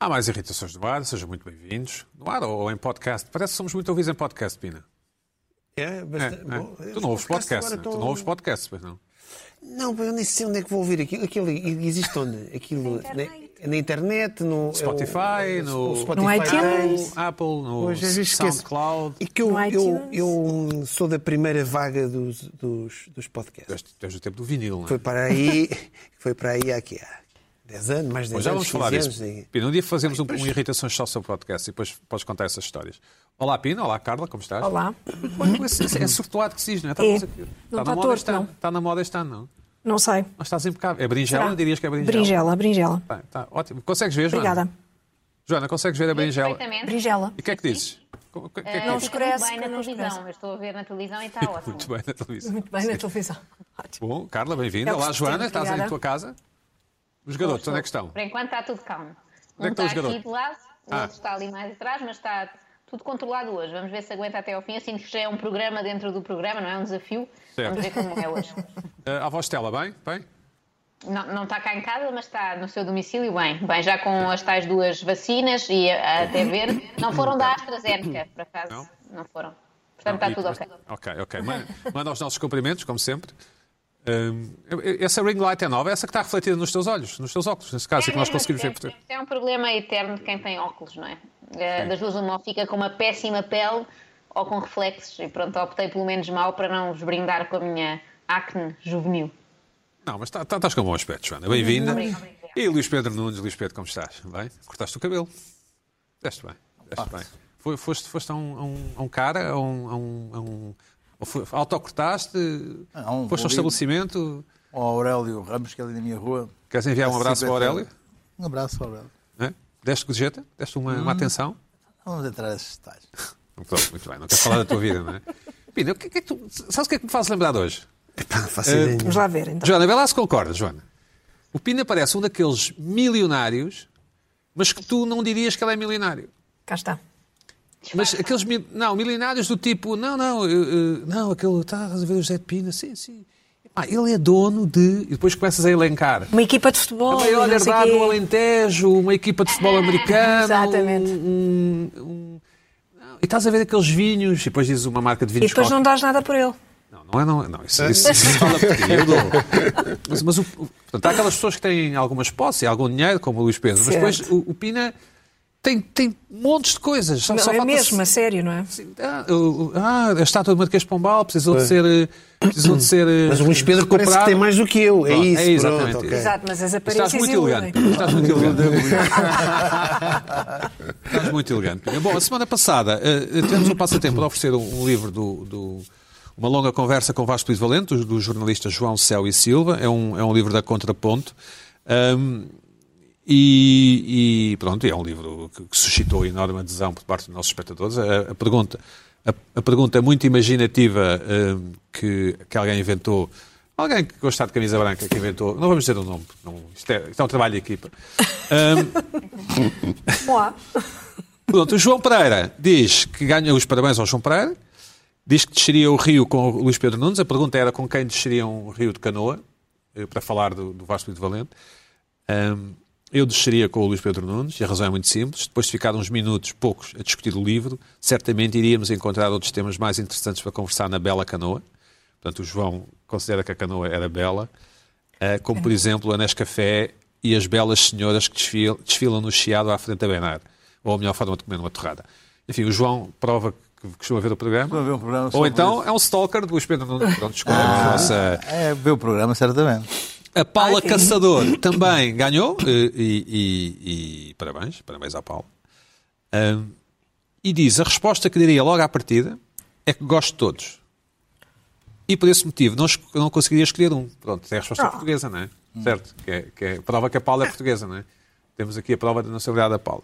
Há mais irritações no ar, sejam muito bem-vindos. No ar ou em podcast? Parece que somos muito ouvidos em podcast, Pina. É, É, bastante. é. bom. Tu não ouves podcast, né? tu estão- não ouves podcast, pois não? Não, eu nem sei onde é que vou ouvir aquilo. Aquilo existe onde? Aquilo na, na internet, no Spotify, o- no- o Spotify No iTunes. No Apple, no Hoje. SoundCloud. E que eu, No eu, eu sou da primeira vaga dos, dos, dos Tu podcasts. tu és do tempo do vinil, não é? Foi para aí, foi para aí aqui 10 anos, mais de 10 Bom, já anos, vamos falar 15 disso. e- Pina, um dia fazemos um, um Irritações só sobre podcast e depois podes contar essas histórias. Olá, Pina. Olá, Carla. Como estás? Olá. Olha, esse- É sortuado que se diz, não é? Está, É. aqui. Não está está na moda torto, este ano. não. Está na moda este ano, não? Não sei. Mas estás impecável. É berinjela? Será? Dirias que é berinjela? Berinjela, berinjela. Tá, tá, ótimo. Consegues ver, Joana? Obrigada. Joana, consegues ver a berinjela? Perfeitamente. Berinjela. E o que é que dizes? O que, o é que Eh, Não fica muito escurece, bem na televisão. escurece. Eu estou a ver na televisão e está ótimo. Muito bem na televisão. Muito bem na televisão. Ótimo. Bom, Carla, bem-vinda. É o Olá, Joana, estás aí em obrigada. tua casa? Os garotos, onde é que estão? Por enquanto está tudo calmo. Onde é Um que estão está os garotos? aqui de lado, o Ah. outro está ali mais atrás, mas está tudo controlado hoje. Vamos ver se aguenta até ao fim. Que já é um programa dentro do programa, não é um desafio. Certo. Vamos ver como é hoje. Uh, a avó Estela, bem? Bem? Não, não está cá em casa, mas está no seu domicílio bem. Bem, já com as tais duas vacinas e até ver. Não foram da AstraZeneca, por acaso. Não? Não, foram. Portanto, está E tudo ok. Ok, ok. Man- Manda os nossos cumprimentos, como sempre. Um, essa ring light é nova, essa que está refletida nos teus olhos, nos teus óculos, nesse caso, é que nós conseguimos ver. portanto. É um problema eterno de quem tem óculos, não é? Eh, Das duas, uma fica com uma péssima pele ou com reflexos. E pronto, optei pelo menos mal para não vos brindar com a minha acne juvenil. Não, mas tá- tá- estás com bom aspecto, Joana. Bem-vinda. E Luís Pedro Nunes, Luís Pedro, como estás? Bem? Cortaste o cabelo. Deste bem, deste bem. Foi- Foste, foste a, um, a um- a um cara, a um. A um, a um ou foi- autocortaste? Não, foste ao estabelecimento? ao Aurélio Ramos, que é ali na minha rua. Queres enviar um abraço para o Aurélio? Um abraço ao Aurélio. É? Deste gorjeta? Deste uma, Hum. uma atenção? Vamos entrar nesses detalhes. Muito bem, não quero falar da tua vida, não é? Pina, o que, é que tu, sabes o que é que me faz lembrar de hoje? Epá, ideia Vamos lá ver, então. Joana, vê lá se concordas, Joana. O Pina parece um daqueles milionários, mas que tu não dirias que ele é milionário. Cá está. Mas aqueles mil- não, milionários do tipo, não, não, eu, eu- não, aquele, estás a ver o José de Pina, sim, sim. Epá, ele é dono de. E depois começas a elencar. Uma equipa de A futebol. maior não sei herdade no Alentejo, uma equipa de futebol americano. Exatamente. um- um- não, e estás a ver aqueles vinhos, e depois dizes uma marca de E vinhos. depois não qualquer. dás nada por ele. Não, não é, não, é- não isso, isso, isso fala por ti, eu dou. Mas, mas o, portanto, há aquelas pessoas que têm algumas posses e algum dinheiro, como o Luís Pedro, mas depois o, o Pina tem, tem montes de coisas. Só, Não, só é mesmo, a sério, não é? Ah, o- ah, a estátua de Marquês de Pombal precisou de ser. eh, Precisou de ser eh, Mas o Luís Pedro parece que tem mais do que eu. É isso. é exatamente pronto, isso. ok. Exato, mas as Estás aparências muito iludem. elegante. Estás muito elegante. Estás muito elegante. Bom, a semana passada eh, tivemos um passatempo de oferecer um, um livro do, do- Uma longa conversa com Vasco Luís Valente, do, do jornalista João Céu e Silva. É um, é um livro da Contraponto. Ahm, e, e pronto, é um livro que, que suscitou enorme adesão por parte dos nossos espectadores. A, a pergunta, a, a pergunta muito imaginativa ahm, que, que alguém inventou, alguém que gosta de camisa branca que inventou, não vamos dizer o nome, não, isto, é, isto é um trabalho de equipa. Moá. Pronto, o João Pereira diz que ganha os parabéns ao João Pereira, diz que desceria o rio com o Luís Pedro Nunes. A pergunta era com quem desceria um rio de canoa, eh, para falar do, do Vasco de Valente. Ahm, eu desceria com o Luís Pedro Nunes, e a razão é muito simples. Depois de ficar uns minutos, poucos, a discutir o livro, certamente iríamos encontrar outros temas mais interessantes para conversar na bela canoa. Portanto, o João considera que a canoa era bela, ah, como, por exemplo, a Nescafé e as belas senhoras que desfilam, desfilam no Chiado à frente da Benar. Ou a melhor forma de comer uma torrada. Enfim, o João prova que costuma ver o programa. Ver um programa Ou então isso. é um stalker do Luís Pedro Nunes. Pronto, escolhemos a nossa... É ver o programa, certamente. A Paula sim. Caçador também ganhou e, e- e- e parabéns, parabéns à Paula. Ahm, e diz: a resposta que diria logo à partida é que gosto de todos. E por esse motivo não, não conseguiria escolher um. Pronto, é a resposta Ah. portuguesa, não é? Certo? Que é, que é- prova que a Paula é portuguesa, não é? Temos aqui a prova da nacionalidade da Paula.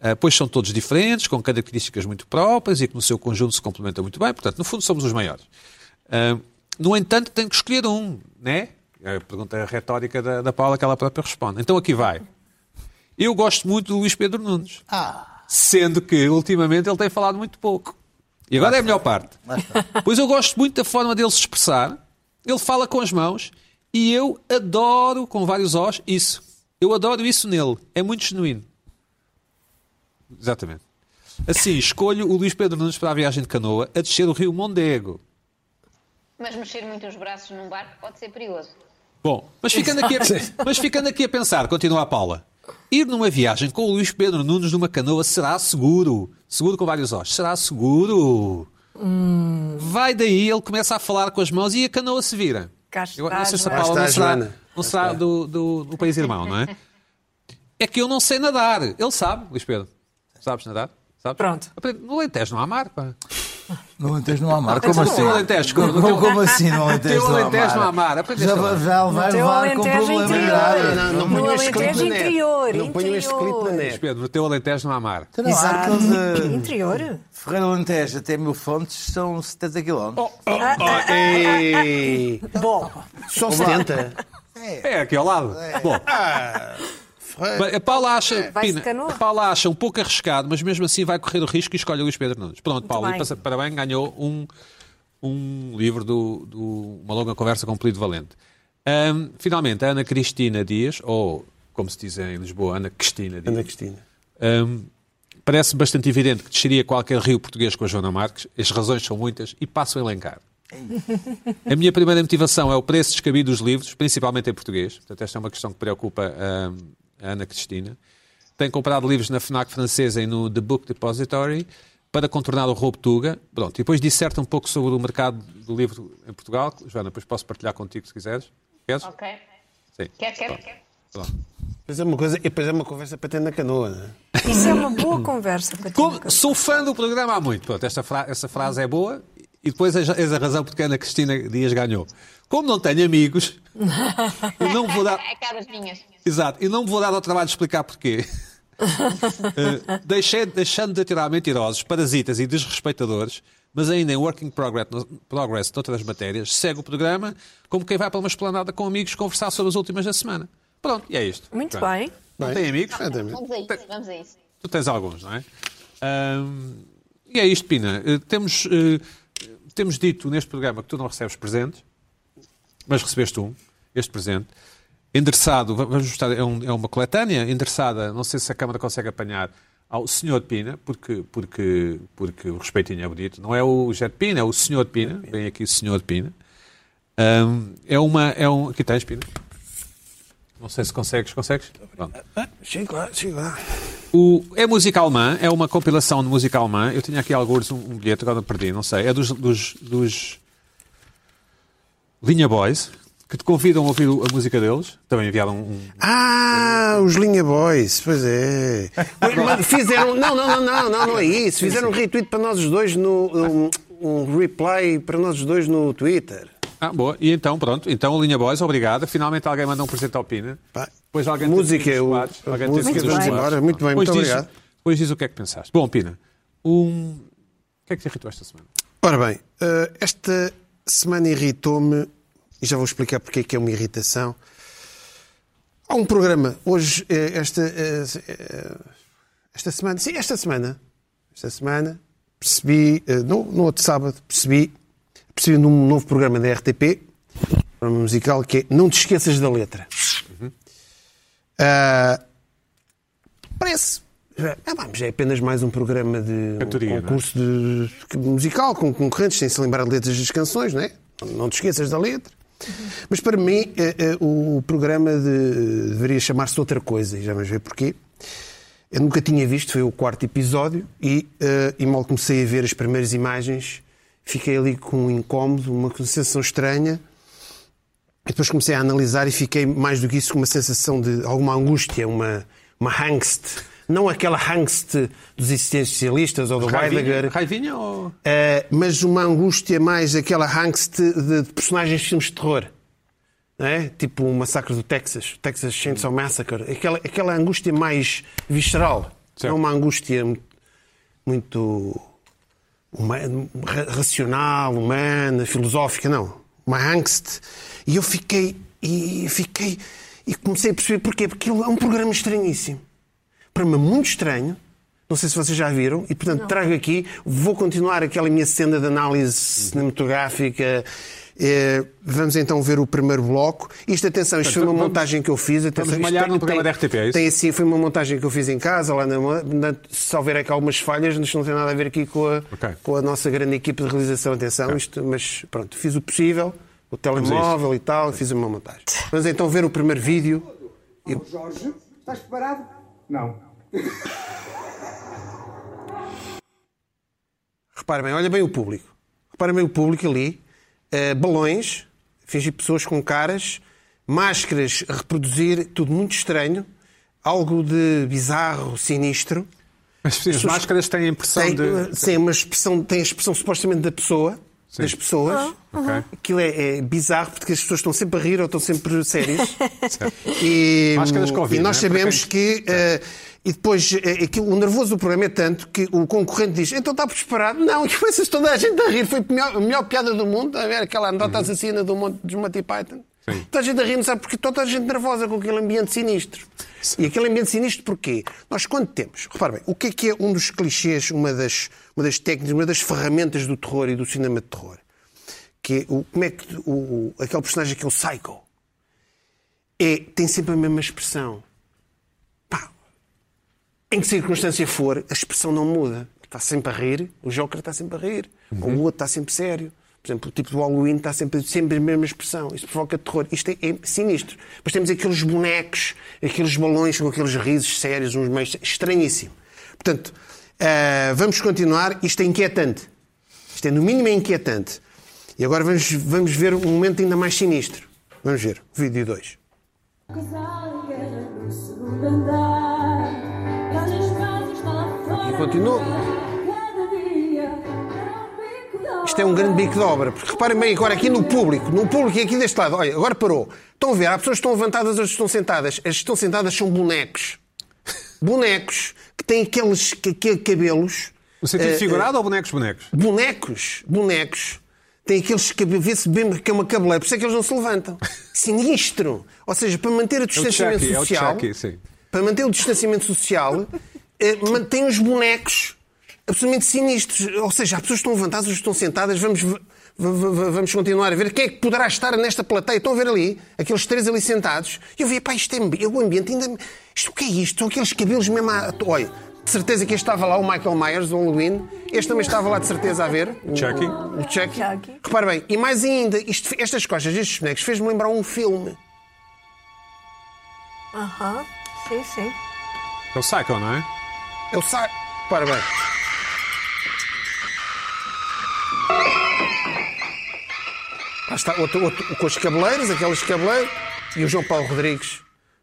Ah, pois são todos diferentes, com características muito próprias e que no seu conjunto se complementam muito bem. Portanto, no fundo, somos os maiores. Ah, no entanto, tenho que escolher um, né? É a pergunta retórica da, da Paula que ela própria responde. Então aqui vai. Eu gosto muito do Luís Pedro Nunes. Ah, Sendo que, ultimamente, ele tem falado muito pouco. E agora é a melhor parte. Pois eu gosto muito da forma dele se expressar. Ele fala com as mãos e eu adoro, com vários Os, isso. Eu adoro isso nele. É muito genuíno. Exatamente. Assim, escolho o Luís Pedro Nunes para a viagem de canoa a descer o rio Mondego. Mas mexer muito os braços num barco pode ser perigoso. Bom, mas ficando, aqui a, mas ficando aqui a pensar, continua a Paula, ir numa viagem com o Luís Pedro Nunes numa canoa será seguro? Seguro com vários Os. Será seguro? Vai daí, ele começa a falar com as mãos e a canoa se vira. Cá Eu não sei se a Paula não será, não será do, do, do país irmão, não é? É que eu não sei nadar. Ele sabe, Luís Pedro. Sabes nadar? Sabes? Pronto. No Alentejo não há mar, pá. No Alentejo não há mar. Então, Como no assim? teu Alentejo, como- no Como, assim no Alentejo não há Alentejo não há mar. Já, já vai No levar com graves. Não, não No este clipe Alentejo na net. interior, Não ponham este clipe na net. Pedro, no teu Alentejo não há mar. Então não Exato. de Interior? Ferreira Alentejo até Mil Fontes são 70 km. Bom, Só 70. É, aqui ao lado. Bom, A Paula acha, Pina, a Paula acha um pouco arriscado, mas mesmo assim vai correr o risco e escolhe o Luís Pedro Nunes. Pronto, Paula, bem. e passa- parabéns, ganhou um, um livro do, do Uma Longa Conversa com Polido Valente. Ahm, finalmente, a Ana Cristina Dias, ou como se diz em Lisboa, Ana Cristina Dias, Ana Cristina. Hum, parece bastante evidente que desceria qualquer rio português com a Joana Marques. As razões são muitas e passo a elencar. A minha primeira motivação é o preço descabido dos livros, principalmente em português. Portanto, esta é uma questão que preocupa hum, a Ana Cristina. Tem comprado livros na FNAC francesa e no The Book Depository para contornar o roubo Tuga. Pronto, e depois disserta um pouco sobre o mercado do livro em Portugal. Joana, depois posso partilhar contigo se quiseres. Queres? Ok? Sim. Quer, quer, quer. Pronto. Depois é uma coisa, e depois é uma conversa para ter na canoa, não é? isso é uma boa conversa para ter. Como- sou fã do programa há muito. Pronto, esta fra- essa frase é boa e depois és, és a razão porque a Ana Cristina Dias ganhou. Como não tenho amigos, eu não vou dar. É cá das minhas. Exato, e não me vou dar ao trabalho de explicar porquê. Eh, deixei, deixando de atirar mentirosos, parasitas e desrespeitadores, mas ainda em working progress, progress de outras matérias, segue o programa como quem vai para uma esplanada com amigos conversar sobre as últimas da semana. Pronto, e é isto. Muito Pronto. bem. Não tem amigos? Exatamente. Vamos a isso, vamos a isso. Tu tens alguns, não é? Ahm, e é isto, Pina. Eh, temos, eh, temos dito neste programa que tu não recebes presentes, mas recebeste um, este presente. Endereçado, va- vamos mostrar, é, um- é uma coletânea endereçada, não sei se a Câmara consegue apanhar, ao Senhor Pina, porque, porque, porque o respeitinho é bonito. Não é o Jet Pina, é o Senhor Pina. Vem aqui o Senhor Pina. Ahm, é uma. É um, aqui tens, Pina. Não sei se consegues. Consegues? Pronto. Chega lá, chega lá. O, é música alemã, é uma compilação de música alemã. Eu tinha aqui alguns, um, um bilhete, agora perdi, não sei. É dos, dos, dos Linha Boys, que te convidam a ouvir a música deles. Também enviaram um. Ah, os Linha Boys, pois é. Fizeram. Não, não, não, não, não, não é isso. Fizeram um retweet para nós os dois no. Um, um reply para nós os dois no Twitter. Ah, boa. E então, pronto. Então, Linha Boys, obrigada. Finalmente alguém mandou um presente ao Pina. Pá, Depois alguém música, ir o- a Alguém música vamos embora. Muito bem, Depois muito diz- obrigado. Depois diz o que é que pensaste. Bom, Pina, um... o que é que te irritou esta semana? Ora bem, eh, esta semana irritou-me, e já vou explicar porque é que é uma irritação. Há um programa, hoje, eh, esta, eh, esta semana, sim, esta semana, esta semana, percebi, eh, no, no outro sábado, percebi, percebi num novo programa da RTP, programa musical, que é Não Te Esqueças da Letra. Ah, parece. Ah, vamos, é apenas mais um programa de Cantoria, um concurso de, de musical com concorrentes, sem se lembrar de letras das canções, não é? Não te esqueças da letra. Mas para mim, eh, eh, o programa de- deveria chamar-se outra coisa, e já vamos ver porquê. Eu nunca tinha visto, foi o quarto episódio, e, eh, e mal comecei a ver as primeiras imagens, fiquei ali com um incómodo, uma sensação estranha. E depois comecei a analisar e fiquei, mais do que isso, com uma sensação de alguma angústia, uma, uma angst. Não aquela angst dos existencialistas ou do Heidegger, Raivinha ou... eh, mas uma angústia mais aquela angst de, de personagens de filmes de terror. É? Tipo o Massacre do Texas, Texas Chainsaw Massacre. Aquela, aquela angústia mais visceral. Certo. Não uma angústia mu- muito uma- ra- racional, humana, filosófica, não. Uma angst. E eu fiquei, e fiquei, e comecei a perceber porquê. Porque é um programa estranhíssimo. Programa muito estranho, Não sei se vocês já viram. E, portanto, trago aqui. Vou continuar aquela minha cena de análise cinematográfica. Eh, vamos então ver o primeiro bloco. Isto, atenção, isto foi uma vamos- montagem que eu fiz. Atenção, isto malhar tem- num programa tem- da RTP, é isso? Tem assim, foi uma montagem que eu fiz em casa, lá na. na- Se houver aqui algumas falhas, isto não tem nada a ver aqui com a, Ok. com a nossa grande equipe de realização. Atenção, isto, mas pronto, fiz o possível, o telemóvel e tal, fiz uma montagem. Vamos então ver o primeiro vídeo. Jorge, estás preparado? Não. Repare bem, olha bem o público. Repare bem o público ali. Eh, balões, fingir pessoas com caras, máscaras a reproduzir, tudo muito estranho, algo de bizarro, sinistro. Mas sim, as pessoas- máscaras têm a impressão Tem, de. eh, tem uma expressão, tem a expressão supostamente da pessoa, Sim. das pessoas. Ok. Aquilo é, é bizarro porque as pessoas estão sempre a rir ou estão sempre sérias. e, Covid, e nós é? sabemos que. eh, e depois, eh, aquilo, o nervoso do programa é tanto que o concorrente diz: então está preparado? Não, e começa toda a gente a rir. Foi a melhor, a melhor piada do mundo. A ver aquela anedota assassina do monte dos Monty Python. Uhum. Sim. Toda a gente a rir, não sabe porque toda a gente nervosa com aquele ambiente sinistro. E aquele ambiente sinistro porquê? Nós quando temos, repare bem, o que é que é um dos clichês, uma das, uma das técnicas, uma das ferramentas do terror e do cinema de terror? Que é o, como é que o, aquele personagem que é o Psycho é, tem sempre a mesma expressão. Pá, em que circunstância for, a expressão não muda. Está sempre a rir, o Joker está sempre a rir, ou o outro está sempre sério. Por exemplo, o tipo do Halloween está sempre, sempre a mesma expressão. Isso provoca terror. Isto é, é sinistro. Depois temos aqueles bonecos, aqueles balões com aqueles risos sérios, uns meios. Estranhíssimo. Portanto, ah, vamos continuar. Isto é inquietante. Isto é, no mínimo, é inquietante. E agora vamos, vamos ver um momento ainda mais sinistro. Vamos ver. Vídeo 2. Casal em guerra no segundo andar. Fora. E continua. Isto é um grande bico de obra. Porque reparem bem agora aqui no público, no público e aqui deste lado. Olha, agora parou. Estão a ver, há pessoas que estão levantadas, outras que estão sentadas. As que estão sentadas são bonecos. Bonecos que têm aqueles, que- que- cabelos. No sentido eh, figurado ou bonecos, bonecos? bonecos, bonecos, têm aqueles que vê-se bem que é uma cabeleira, por isso é que eles não se levantam. Sinistro. Ou seja, para manter o distanciamento Chucky, é o social, Chucky, sim. para manter o distanciamento social, eh, mantém os bonecos absolutamente sinistros. Ou seja, as pessoas estão levantadas, outras estão sentadas, vamos, vamos continuar a ver quem é que poderá estar nesta plateia. Estão a ver ali, aqueles três ali sentados. E eu vi, pá, isto é o ambiente ainda. Isto o que é isto? São aqueles cabelos mesmo. A... Olha, de certeza que este estava lá, o Michael Myers, do Halloween. Este também estava lá de certeza a ver. O, Chucky. O, o Chucky. Chucky. Repara bem, e mais ainda, isto- estas costas destes bonecos fez-me lembrar um filme. Aham. Sim, sim. É o Psycho, não é? Eu saio. Repara bem. Lá está, outro, outro, com os cabeleiros, aqueles cabeleiros, e o João Paulo Rodrigues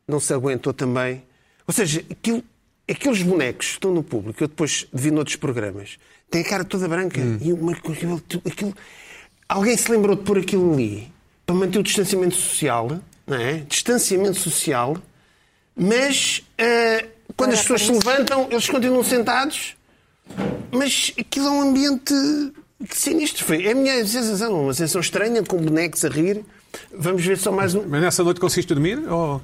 não se aguentou também. Ou seja, aquilo, aqueles bonecos que estão no público, eu depois vi noutros programas, têm a cara toda branca e uma, com aquilo, aquilo- Alguém se lembrou de pôr aquilo ali para manter o distanciamento social, não é? Distanciamento social, mas ah, quando as pessoas se levantam, eles continuam sentados mas aquilo é um ambiente sinistro. Foi. É a minha sensação, uma sensação estranha, com bonecos a rir. Vamos ver só mais um. Mas nessa noite conseguiste dormir? Ou...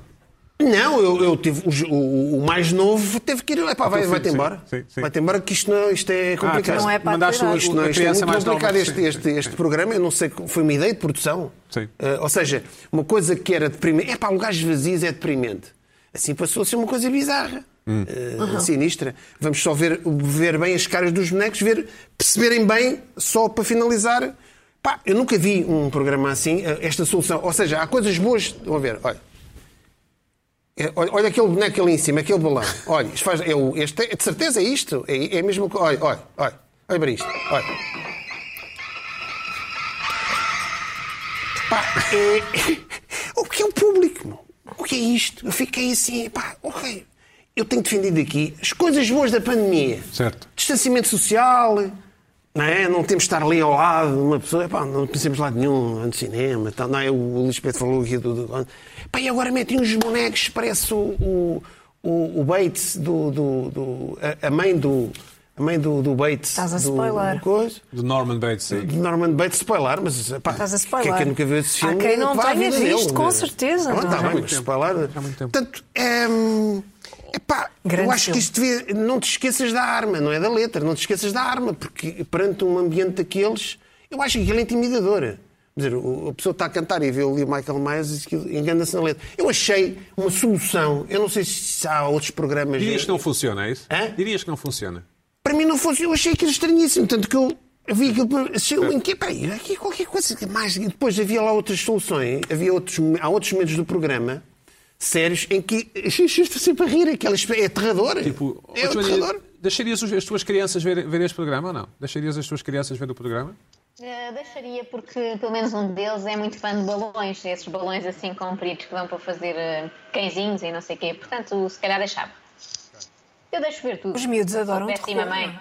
Não, eu, eu tive. O, o- o mais novo teve que ir. Epá, vai, vai-te embora. Vai-te embora que isto, não, isto é complicado. Não é para Mandaste o- Isto, não, a isto é muito mais nova. complicado este, Sim, este, sim, este sim. programa. Eu não sei, foi uma ideia de produção. Sim. Eh, ou seja, uma coisa que era deprimente. É pá, lugares vazios é deprimente. Assim passou a ser uma coisa bizarra. Hum. eh, Sinistra. Vamos só ver, ver bem as caras dos bonecos, ver, perceberem bem, só para finalizar. Pá, eu nunca vi um programa assim, eh, esta solução. Ou seja, há coisas boas. Vão ver, olha. É, Olha, olha aquele boneco ali em cima, aquele balão. Olha, isto faz, é o, este, é- de certeza é isto. É, é a mesma coisa. Olha, olha, olha. Olha para isto. Olha. Pá, é... O que é o público? meu? O que é isto? Eu fiquei assim, pá, ok. Eu tenho defendido aqui as coisas boas da pandemia. Certo. Distanciamento social, não é? Não temos de estar ali ao lado de uma pessoa, pá, não pensemos lado nenhum, no cinema, tal, não é? O Lisbeth falou aqui do. do... Pá, e agora metem uns bonecos, parece o, o, o, o Bates do. do, do- a, a mãe do. A mãe do, do Bates. Estás a do, spoiler. do coisa. Do Norman Bates, sim. De Norman Bates, spoiler, mas pá, Estás a quem spoiler. é que nunca viu esse Há filme? quem não tenha visto, dele. com certeza, Ah, não Está é? bem, muito mas tempo. spoiler. Há muito tempo. Portanto, hum, Epá, Grande eu acho filme. que isto devia. Não te esqueças da arma, não é da letra, não te esqueças da arma, porque perante um ambiente daqueles, eu acho que aquilo é intimidador. Quer dizer, a pessoa está a cantar e vê ali o Michael Myers e diz que engana-se na letra. Eu achei uma solução, eu não sei se há outros programas. Dirias que não funciona, é isso? Hã? Dirias que não funciona. Para mim não fosse, eu achei aquilo estranhíssimo, tanto que eu. Eu vi aquilo, achei, em que, peraí, aqui qualquer coisa mais. E depois havia lá outras soluções, havia outros, há outros momentos do programa, sérios, em que estou sempre a rir, aquela, é aterrador. Tipo, é aterrador. deixarias as tuas crianças ver, ver este programa ou não? Deixarias as tuas crianças ver o programa? Eh, deixaria porque pelo menos um deles é muito fã de balões, esses balões assim compridos que dão para fazer eh, cãezinhos e não sei o quê. Portanto, se calhar deixava. Eu deixo ver tudo. Os miúdos adoram péssima mãe. não?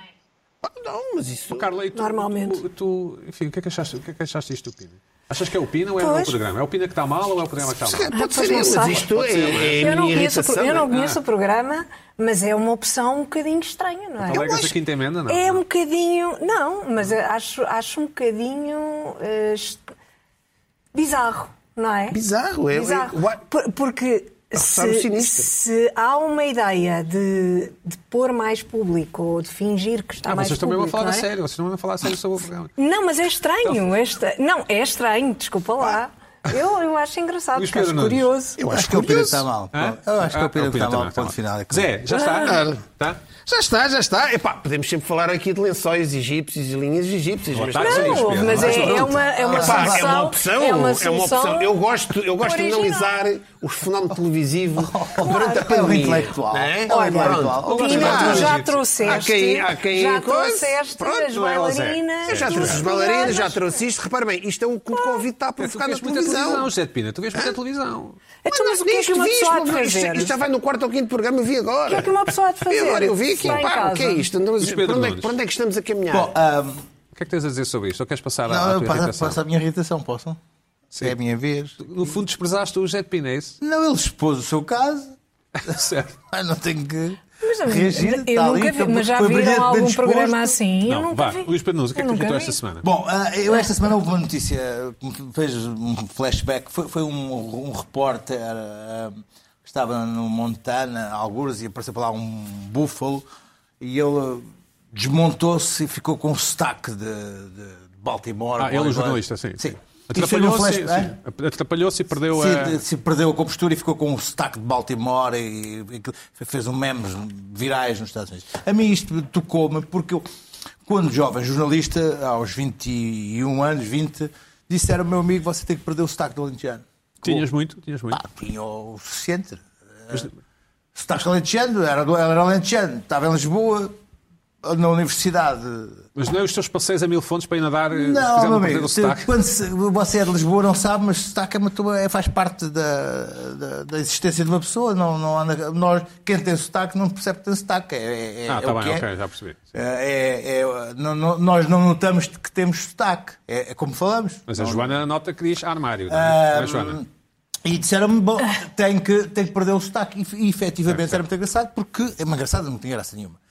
Ah, Não, mas isso. Carla, tu, Normalmente. Tu, tu- enfim, o que é que achaste, o que é que achaste disto do Pina? Achas que é o Pina ou é o Pois. programa? É o Pina que está mal ou é o programa que está mal? Pode ser, mas isto é, é a Eu não conheço, eu não é? conheço o programa, mas é uma opção um bocadinho estranha, não é? Alegas acho a quinta emenda, não? É um bocadinho. Não, mas acho, acho um bocadinho. est- bizarro, não é? Bizarro, é- Bizarro. é- Por- porque se, se há uma ideia de, de pôr mais público ou de fingir que está Ah, mais vocês também vão público. falar a não é? sério, vocês também vão falar a sério sobre o programa. Não, mas é estranho. É estra- Não, é estranho, desculpa lá. Eu, eu acho engraçado, acho Pedro Nunes. curioso. Eu Acho acho que é o curioso. está mal. Hã? Eu acho que é Ah, o Pina que está mal. Ponto final. Zé, já está? Claro. Tá? Já está, já está. Epá, podemos sempre falar aqui de lençóis egípcios e linhas egípcias. Mas. Pedro. Não, mas é, é uma, é uma Epá, solução. é uma opção. É uma é uma solução opção. Eu gosto, eu gosto de analisar o fenómeno televisivo durante a É um pandemia. intelectual. não é? É Olha. Pronto. Pina, Ah, tu já trouxeste, Há quem- há quem já trouxeste Pronto, as não é bailarinas. Eu já trouxe as bailarinas, já trouxe isto. Repara bem, isto é o que o convite está a É, Tu provocar na vês muita televisão, de Pina. Tu vês muita televisão. Então, mas o que é que Isto uma pessoa há de isto- fazer? Isto já vai no quarto ou quinto programa, eu vi agora. O que é que uma pessoa há de fazer? Agora eu vi está em pá, o que é isto? Andamos, Luís para, onde é, que- para onde é que estamos a caminhar? Bom, ah, O que é que tens a dizer sobre isto? Ou queres passar à, à não, tua eu passo, irritação? passo a minha irritação, posso? Sim. É a minha vez. No fundo, desprezaste o de Pina, é? Não, ele expôs o seu caso. certo. Ah, não tenho que Mas, reagir. eu está ali, nunca vi, mas já viram algum exposto. programa assim? eu Não, nunca vá. vi. Luís Pedro Nunes, o que é Eu que nunca contou vi. esta semana? Bom, ah, eu esta semana houve uma notícia que me fez um flashback. Foi, foi um, um repórter ah, que estava no Montana, algures, e apareceu para lá um búfalo e ele desmontou-se e ficou com um sotaque de, de Baltimore. Ah, ele, o Baltimore. jornalista, sim. Sim. Atrapalhou-se sim. Atrapalhou-se e perdeu Sim, a... se perdeu a compostura e ficou com um sotaque de Baltimore e, e fez um memes virais nos Estados Unidos. A mim isto tocou-me porque eu, quando jovem jornalista, aos 21 anos, 20, disseram ao meu amigo, você tem que perder o sotaque do Alentejano. Tinhas muito, tinhas muito. Pá, tinha o suficiente. Eh, Sotaque alentejano, era, do- era alentejano, estava em Lisboa, na universidade Mas não é os teus passeios a mil fontes para ir nadar eh, não, meu amigo, quando se- você é de Lisboa não sabe, mas sotaque é é, faz parte da, da, da existência de uma pessoa. Não, não anda, nós, quem tem sotaque não percebe que tem sotaque. É, é, Ah, é está o bem, é. ok, já percebi. É, é- é- não- não- nós não notamos que temos sotaque. É, é como falamos. Mas a Joana nota que diz armário, não é? Não é, Joana? E disseram-me, bom, tem que, tem que perder o sotaque. E, e efetivamente era muito engraçado, porque é uma engraçada, não tinha graça nenhuma.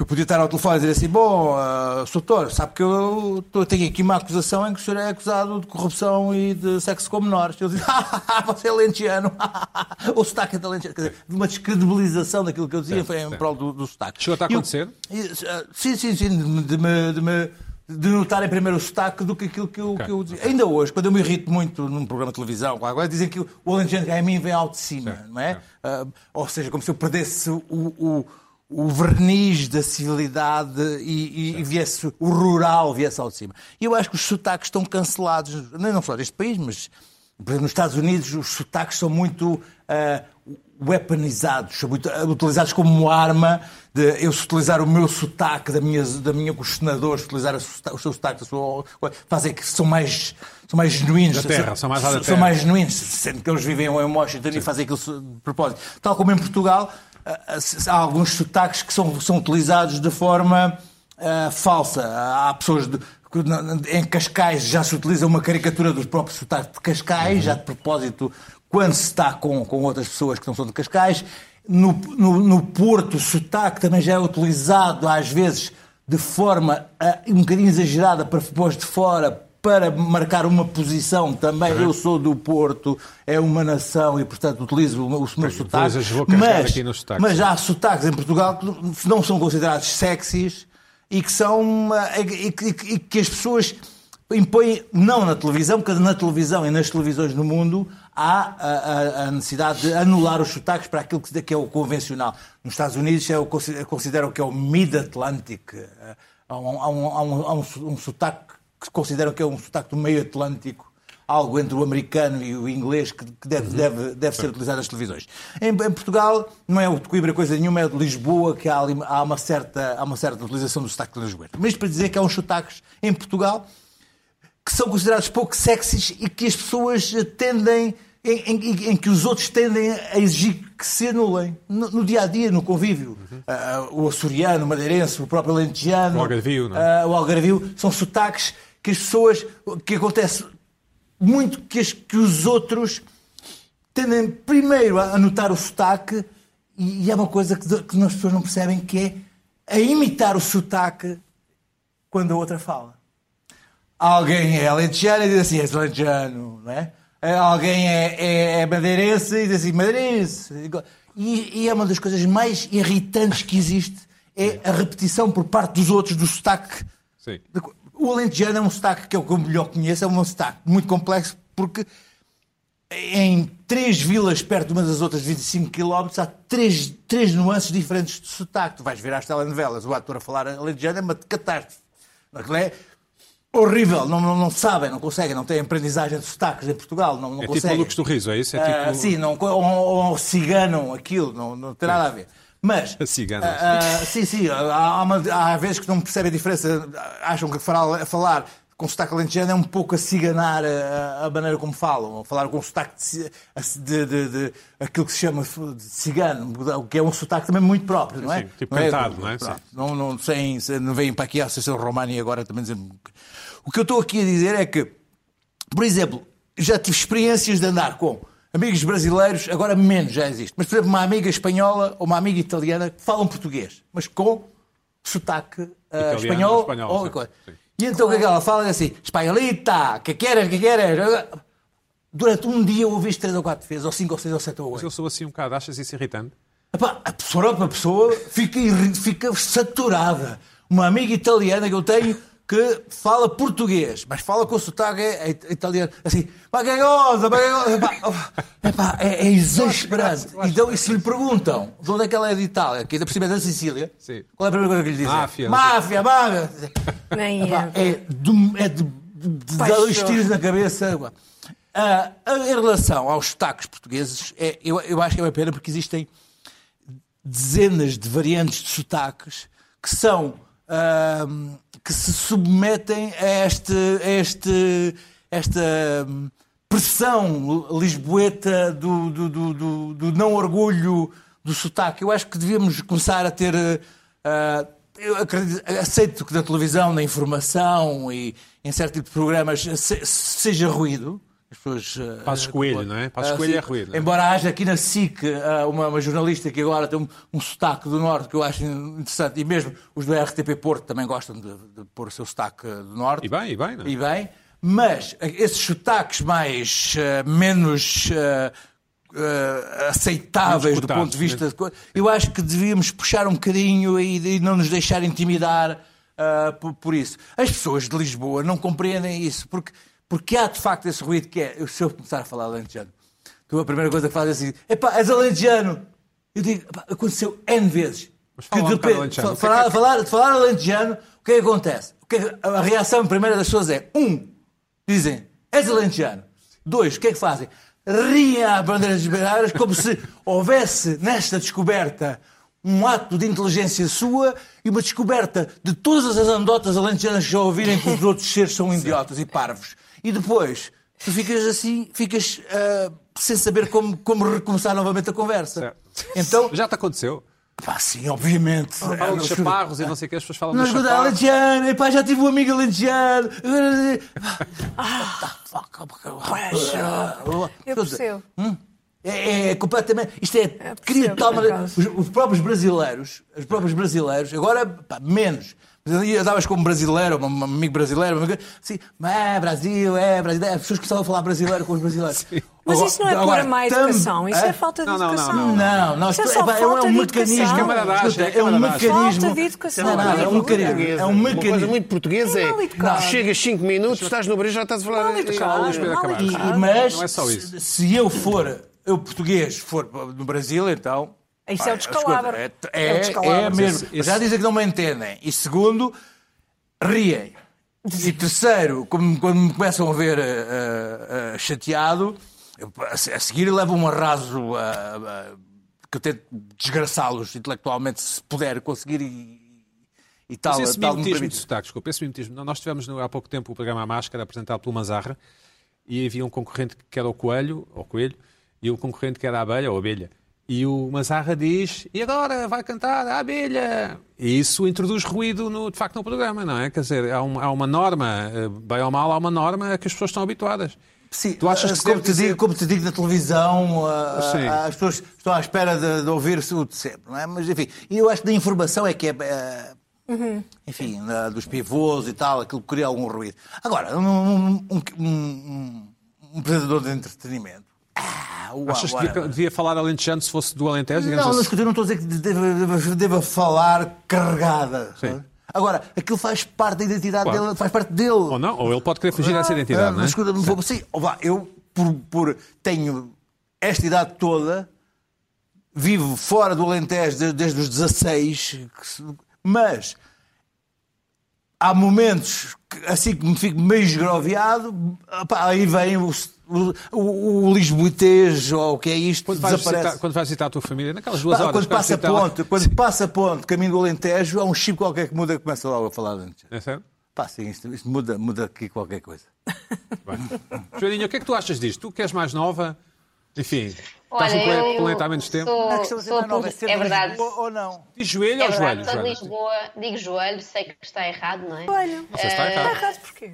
Que eu podia estar ao telefone e dizer assim: Bom, uh, Sr. Doutor, sabe que eu, tenho aqui uma acusação em que o senhor é acusado de corrupção e de sexo com menores. Eu disse: ah, Você é lentiano. o sotaque é de lentiano. Quer dizer, uma descredibilização daquilo que eu dizia Certo, foi em certo. prol do, do sotaque. Chegou-te a eu- acontecer? e, uh, sim, sim, sim. De, me- de, me- de, notarem primeiro o sotaque do que aquilo que eu, Ok, que eu dizia. Ainda hoje, quando eu me irrito muito num programa de televisão, agora dizem que o alentejano que é a mim vem ao de cima, Certo, não é? Ah, ou seja, como se eu perdesse o, o, o verniz da civilidade e, e, e viesse o rural viesse ao de cima. E eu acho que os sotaques estão cancelados, não só neste país, mas nos Estados Unidos os sotaques são muito ah, weaponizados, são muito ah, utilizados como arma. De, eu se utilizar o meu sotaque da minha, da minha coordenador, se utilizar o seu sotaque, sua, fazem que são mais, são mais genuínos. Da terra, são mais da são terra. mais genuínos, sendo que eles vivem em Washington e fazem aquilo de propósito. Tal como em Portugal, há alguns sotaques que são, são utilizados de forma ah, falsa. Há pessoas de- em Cascais já se utiliza uma caricatura dos próprios sotaques de Cascais, já de propósito, quando se está com, com outras pessoas que não são de Cascais. No, no, no Porto, o sotaque também já é utilizado às vezes de forma ah, um bocadinho exagerada para pôr de fora para marcar uma posição também. Eu sou do Porto, é uma nação e, portanto, utilizo o meu, o meu sotaque. Mas, sotaques. mas há sotaques em Portugal que não são considerados sexys e que são e que, e que- as pessoas impõem, não na televisão, porque na televisão e nas televisões no mundo há a, a- a necessidade de anular os sotaques para aquilo que, que é o convencional. Nos Estados Unidos é o, consi- consideram que é o Mid-Atlantic. Eh, Há um, há um, há um, um sotaque que consideram que é um sotaque do meio Atlântico algo entre o americano e o inglês que que deve, deve, deve ser utilizado nas televisões. Em, em Portugal não é o de Coimbra coisa nenhuma, é de Lisboa que há, há uma, certa, há uma certa utilização do sotaque de Lisboa. Mas para dizer que há uns sotaques em Portugal que são considerados pouco sexys e que as pessoas tendem, em, em- em que os outros tendem a exigir que se anulem. No, no dia a dia, no convívio. Ah, o açoriano, o madeirense, o próprio alentejano. O algarvio, não ah, o algarvio, são sotaques que as pessoas. que acontece muito que, as- que os outros tendem primeiro a anotar o sotaque e, e é uma coisa que, que as pessoas não percebem que é a imitar o sotaque quando a outra fala. Alguém é alentejano e diz assim, és alentejano, não é? Eh, Alguém é, é, é madeirense e diz assim, madeirense. E, e é uma das coisas mais irritantes que existe, é a repetição por parte dos outros do sotaque. Sim. O alentejano é um sotaque que eu que eu melhor conheço, é um sotaque muito complexo, porque em três vilas perto umas das outras, 25 km, há três, três nuances diferentes de sotaque. Tu vais ver às telenovelas, o ator a falar alentejano é uma catástrofe. Aquilo é horrível, não, não, não sabem, não conseguem, não têm aprendizagem de sotaques em Portugal, não, não É tipo conseguem. malucos do riso, é isso? É Ah, tipo... sim, não, ou, ou ciganam aquilo, não, não tem nada a ver. Mas. Ciganam. ah, ah, sim, sim, há, uma- há vezes que não percebem a diferença, acham que falar, falar com sotaque alentejano é um pouco a ciganar a, a maneira como falam, ou falar com sotaque de, de, de, de- aquilo que se chama de cigano, o que é um sotaque também muito próprio, não é? Sim, tipo não cantado, não é? Pronto, Sim. não, não, sem- não vêm para aqui a Associação Romani agora também dizer. O que eu estou aqui a dizer é que, por exemplo, já tive experiências de andar com amigos brasileiros, agora menos já existe, mas por exemplo, uma amiga espanhola ou uma amiga italiana que falam português, mas com sotaque ah, Italiano, espanhol. espanhol, ou sim, coisa. sim. E então o que é que ela fala? É assim: espanholita, que queres, que queres? Durante um dia eu ouvi três ou quatro vezes, ou cinco, ou seis, ou sete, ou Mas oito. eu sou assim um bocado, achas isso irritante? Epá, a pessoa, a pessoa fica, fica saturada. Uma amiga italiana que eu tenho que fala português, mas fala com sotaque é, é italiano. Assim, epá, oh, epá, é, é exasperante. Então, e se lhe perguntam de onde é que ela é de Itália, que ainda por cima é da Sicília, Sim. qual é a primeira coisa que lhe dizem? Máfia. Máfia, máfia. Nem Epá, é. é de, é de, de dar dois tiros na cabeça. Ah, em relação aos sotaques portugueses, é, eu, eu acho que é uma pena porque existem dezenas de variantes de sotaques que são ahm, que se submetem a este, a este esta hum, pressão lisboeta do, do, do, do- não orgulho do sotaque. Eu acho que devíamos começar a ter ah, eu acredito- aceito que na televisão, na informação e em certo tipo de programas se- seja ruído. As pessoas, ah, Passos Coelho, não é? Passos ah, Coelho é ruído? Embora haja aqui na SIC ah, uma, uma jornalista que agora tem um, um sotaque do Norte que eu acho interessante, e mesmo os do RTP Porto também gostam de, de pôr o seu sotaque do Norte. E bem, e bem, não é? E bem, mas esses sotaques mais ah, menos ah, ah, aceitáveis do ponto de vista de eu acho que devíamos puxar um bocadinho e, e não nos deixar intimidar ah, por, por isso. As pessoas de Lisboa não compreendem isso, porque, porque há de facto esse ruído que é. Se eu começar a falar alentejano, tu a primeira coisa que fazes é assim: epá, és alentejano. Eu digo, "Epá, aconteceu N vezes. Mas Que um de repente, fa- falar, falar, falar alentejano, o que é que acontece? O que é que- a reação primeira das pessoas é: um, dizem, és alentejano. Dois, o que é que fazem? Riem à bandeira das bandeiras como se houvesse nesta descoberta um ato de inteligência sua e uma descoberta de todas as anedotas alentejanas que já ouvirem que os outros seres são idiotas e parvos. E depois, tu ficas assim, ficas ah, sem saber como, como recomeçar novamente a conversa. Certo. Então, Já te aconteceu? pá, sim, obviamente. Falam de chaparros e não sei o que, as pessoas falam Não de escuta chaparros. alentejano, epá, já tive um amigo alentejano. Eu percebo. É, é completamente. Isto é. cria de tal maneira. Os, os próprios brasileiros, os próprios brasileiros, agora pá, menos, E andavas como brasileiro, um amigo brasileiro, um amigo- assim, é Brasil, é Brasil. As pessoas começavam a falar brasileiro com os brasileiros. Mas Agora- isso não é pura agora, má educação, isso é falta de Não, não, não, educação. não. Não, não, Isso é só é, falta um de mecanismo. é é um mecanismo. Falta de educação. Não, não, é um mecanismo. É um Uma coisa mecanismo. muito portuguesa É é. Chegas 5 minutos, estás no Brasil, já estás a falar. Mal educado. Mas Não é só isso. Se, se eu for, eu português, for no Brasil, então. Isso é o descalabro. escuta, É É, o é, descalabro. é mesmo. Esse- Já dizem que não me entendem. E segundo, riem. E terceiro, como, quando me começam a ver ah, ah, chateado, eu, a, se- a seguir levo um arraso ah, que eu tento desgraçá-los intelectualmente, se puder conseguir e, e tal. Mas esse tal me mimetismo de sotaque, desculpa, esse mimetismo. Nós tivemos há pouco tempo o programa A Máscara apresentado pelo Mazarra e havia um concorrente que era o Coelho, ou Coelho, e um concorrente que era a Abelha, ou Abelha. E o Mazarra diz, e agora vai cantar a Abelha. E isso introduz ruído, no, de facto, no programa, não é? Quer dizer, há, um- há uma norma, eh, bem ou mal, há uma norma a que as pessoas estão habituadas. Sim, Tu achas que como, te dizer- digo, como te digo na televisão, ah, Sim. ah, as pessoas estão à espera de, de ouvir-se o de sempre, não é? Mas enfim, e eu acho que da informação é que é. ah, Enfim, ah, dos pivôs e tal, aquilo que cria algum ruído. Agora, um, um, um, um- um apresentador de entretenimento. Ah, uau, Achas que devia, devia falar alentejano se fosse do Alentejo? Não, não, assim? escuta, eu não estou a dizer que deva, deva- falar carregada. Sim. Agora, aquilo faz parte da identidade Claro. dele, faz parte dele. Ou não, ou ele pode querer fugir dessa identidade, Ah, não é? Mas escuta, vou, sim, vá, eu por, por- tenho esta idade toda, vivo fora do Alentejo de- desde os 16, que se- mas há momentos que, assim que me fico meio esgroviado, opá, aí vem o, o, o, o lisboetês ou o que é isto, Quando vais, desaparece. visitar, quando vais visitar a tua família, naquelas duas horas. quando passa a visitá-la- ponte, quando passa ponte, caminho do Alentejo, há um chip qualquer que muda e começa logo a falar antes. É sério? Pá, sim, isto, isto muda, muda aqui qualquer coisa. Joaninha, o que é que tu achas disto? Tu que és mais nova, enfim, estás Olha, eu, planeta há menos tempo. sou, sou apolo- é verdade. ou não? E joelho É ou verdade, joelho, sou de Joana? Lisboa, digo joelho, sei que está errado, não é? Olha, Não sei se está está errado. errado porquê?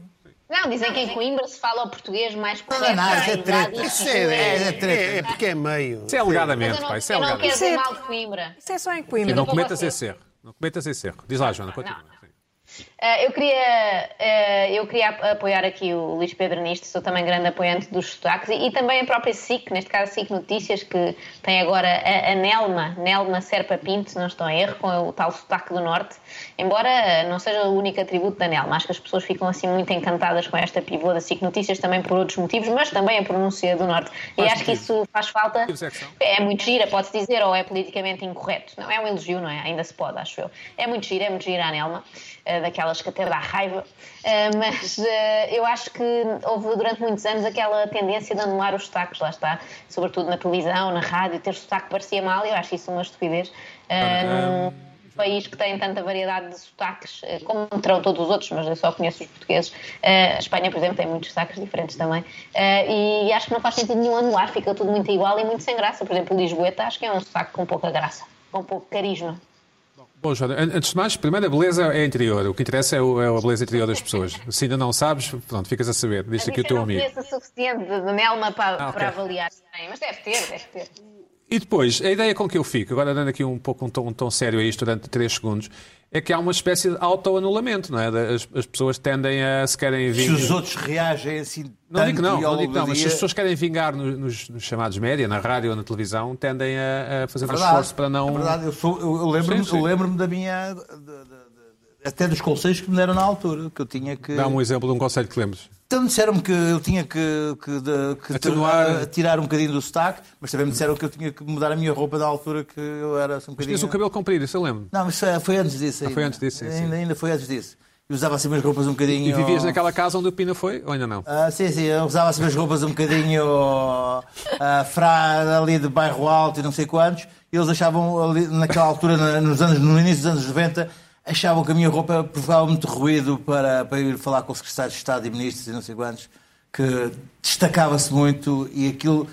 Não, dizem que em Coimbra se fala o português mais Não, correto. não, isso é mais treta. Isso joelho. é, é, treta. é, é porque é meio. Isso é alegadamente, não, pá, isso é não alegadamente. dizer Isso é- mal de Coimbra. Isso é só em E Coimbra. não com cometas esse erro. Não cometas esse erro. Diz lá, Joana, continua. Não. Sim. Ah, eu, queria, ah, eu queria ap- apoiar aqui o Luís Pedro nisto, sou também grande apoiante dos sotaques e, e também a própria SIC, neste caso a SIC Notícias, que tem agora a, a Nelma, Nelma Serpa Pinto, se não estou em erro, com o tal sotaque do Norte, embora não seja o único atributo da Nelma, acho que as pessoas ficam assim muito encantadas com esta pivô da SIC Notícias, também por outros motivos, mas também a pronúncia do Norte. E Quais acho que isso faz falta. é muito gira, pode-se dizer, ou é politicamente incorreto. Não é um elogio, não é? Ainda se pode, acho eu. É muito gira, é muito gira a Nelma, eh, daquelas que até dá raiva. Eh, mas eh, eu acho que houve durante muitos anos aquela tendência de anular os sotaques, lá está. Sobretudo na televisão, na rádio, ter sotaque parecia mal eu acho isso uma estupidez. Eh, num país que tem tanta variedade de sotaques, eh, como terão todos os outros, mas eu só conheço os portugueses. Eh, a Espanha, por exemplo, tem muitos sotaques diferentes também. Eh, e acho que não faz sentido nenhum anular, fica tudo muito igual e muito sem graça. Por exemplo, Lisboeta acho que é um sotaque com pouca graça, com pouco carisma. Bom, Joana, an- antes de mais, primeiro a beleza é interior. O que interessa é, o- é a beleza interior das pessoas. Se ainda não sabes, pronto, ficas a saber. Diz aqui o teu não amigo. conheço o suficiente de, de Nelma para, Ah, ok. para avaliar. bem, Mas deve ter, deve ter. E depois, a ideia com que eu fico, agora dando aqui um pouco um tom, um tom sério a isto durante 3 segundos, é que há uma espécie de autoanulamento, não é? As, as pessoas tendem a, se querem Se vir... os outros reagem assim Não digo não, não digo não, mas se as pessoas querem vingar no- nos, nos chamados média, na rádio ou na televisão, tendem a, a fazer um Verdade, esforço para não... É verdade, eu, sou- eu- lembro-me Sim, sim. eu lembro-me da minha. de- de- de- até dos conselhos que me deram na altura, que eu tinha que. Dá-me um exemplo de um conselho que lembres. Então disseram-me que eu tinha que, que, de- que Atenuar. tirar um bocadinho do sotaque, mas também me disseram que eu tinha que mudar a minha roupa da altura que eu era assim um bocadinho. Tinhas o cabelo comprido, isso eu lembro. Não, mas foi, foi antes disso. Ainda. foi antes disso, sim, sim. Ainda, ainda foi antes disso. E usava assim umas roupas um bocadinho. E vivias naquela casa onde o Pina foi, ou ainda não? Ah, sim, sim, eu usava assim umas roupas um bocadinho ah, ali de bairro alto e não sei quantos. E eles achavam ali, naquela altura, nos anos, no início dos anos 90, achavam que a minha roupa provocava muito ruído para, para ir falar com secretários de Estado e ministros e não sei quantos, que destacava-se muito e aquilo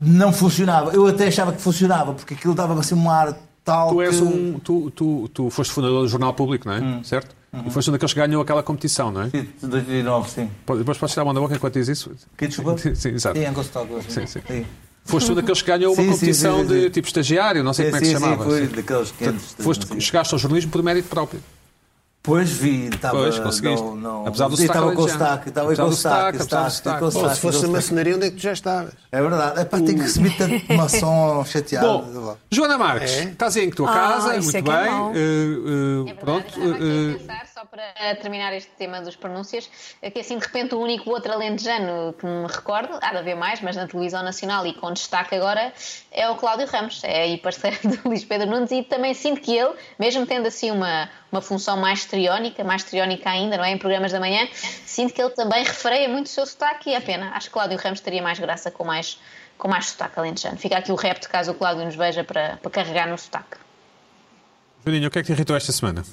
não funcionava. Eu até achava que funcionava, porque aquilo dava-me assim um ar tal Tu és que... um. Tu, tu, tu foste fundador do Jornal Público, não é? Hum. Certo? Uhum. E foste um daqueles que ganhou aquela competição, não é? Sim, de 2009, sim. Depois podes tirar a mão da boca enquanto diz isso? Que desculpa? Sim, exato. Sim, Talk, Sim, sim. Foste um daqueles que ganhou uma Sim, competição sim, sim, de tipo estagiário, não sei Sim, como é que se chamava. sim, foi daqueles quentes. Foste, chegaste ao jornalismo por mérito próprio. Pois vi, estava. Pois, conseguiste. Não, não, Apesar do sotaque estava com alentejano. sotaque, estava Apesar com do sotaque, se fosse a maçonaria, onde é que tu já estavas? É verdade. Epá, tenho que receber tanto maçom chateado. Bom, Joana Marques, estás aí em tua Ah, casa, muito é que é bem. eh, eh, É pronto. Só para terminar este tema dos pronúncias, é que assim de repente o único outro alentejano que me recordo, há de haver mais, mas na televisão nacional e com destaque agora, é o Cláudio Ramos, é aí parceiro do Luís Pedro Nunes e também sinto que ele, mesmo tendo assim uma, uma função mais triónica, mais triónica ainda, não é? Em programas da manhã, sinto que ele também refereia muito o seu sotaque e é pena. Acho que Cláudio Ramos teria mais graça com mais, com mais sotaque alentejano. Fica aqui o repto caso o Cláudio nos veja para, para carregar no sotaque. Joaninha, o que é que te irritou esta semana?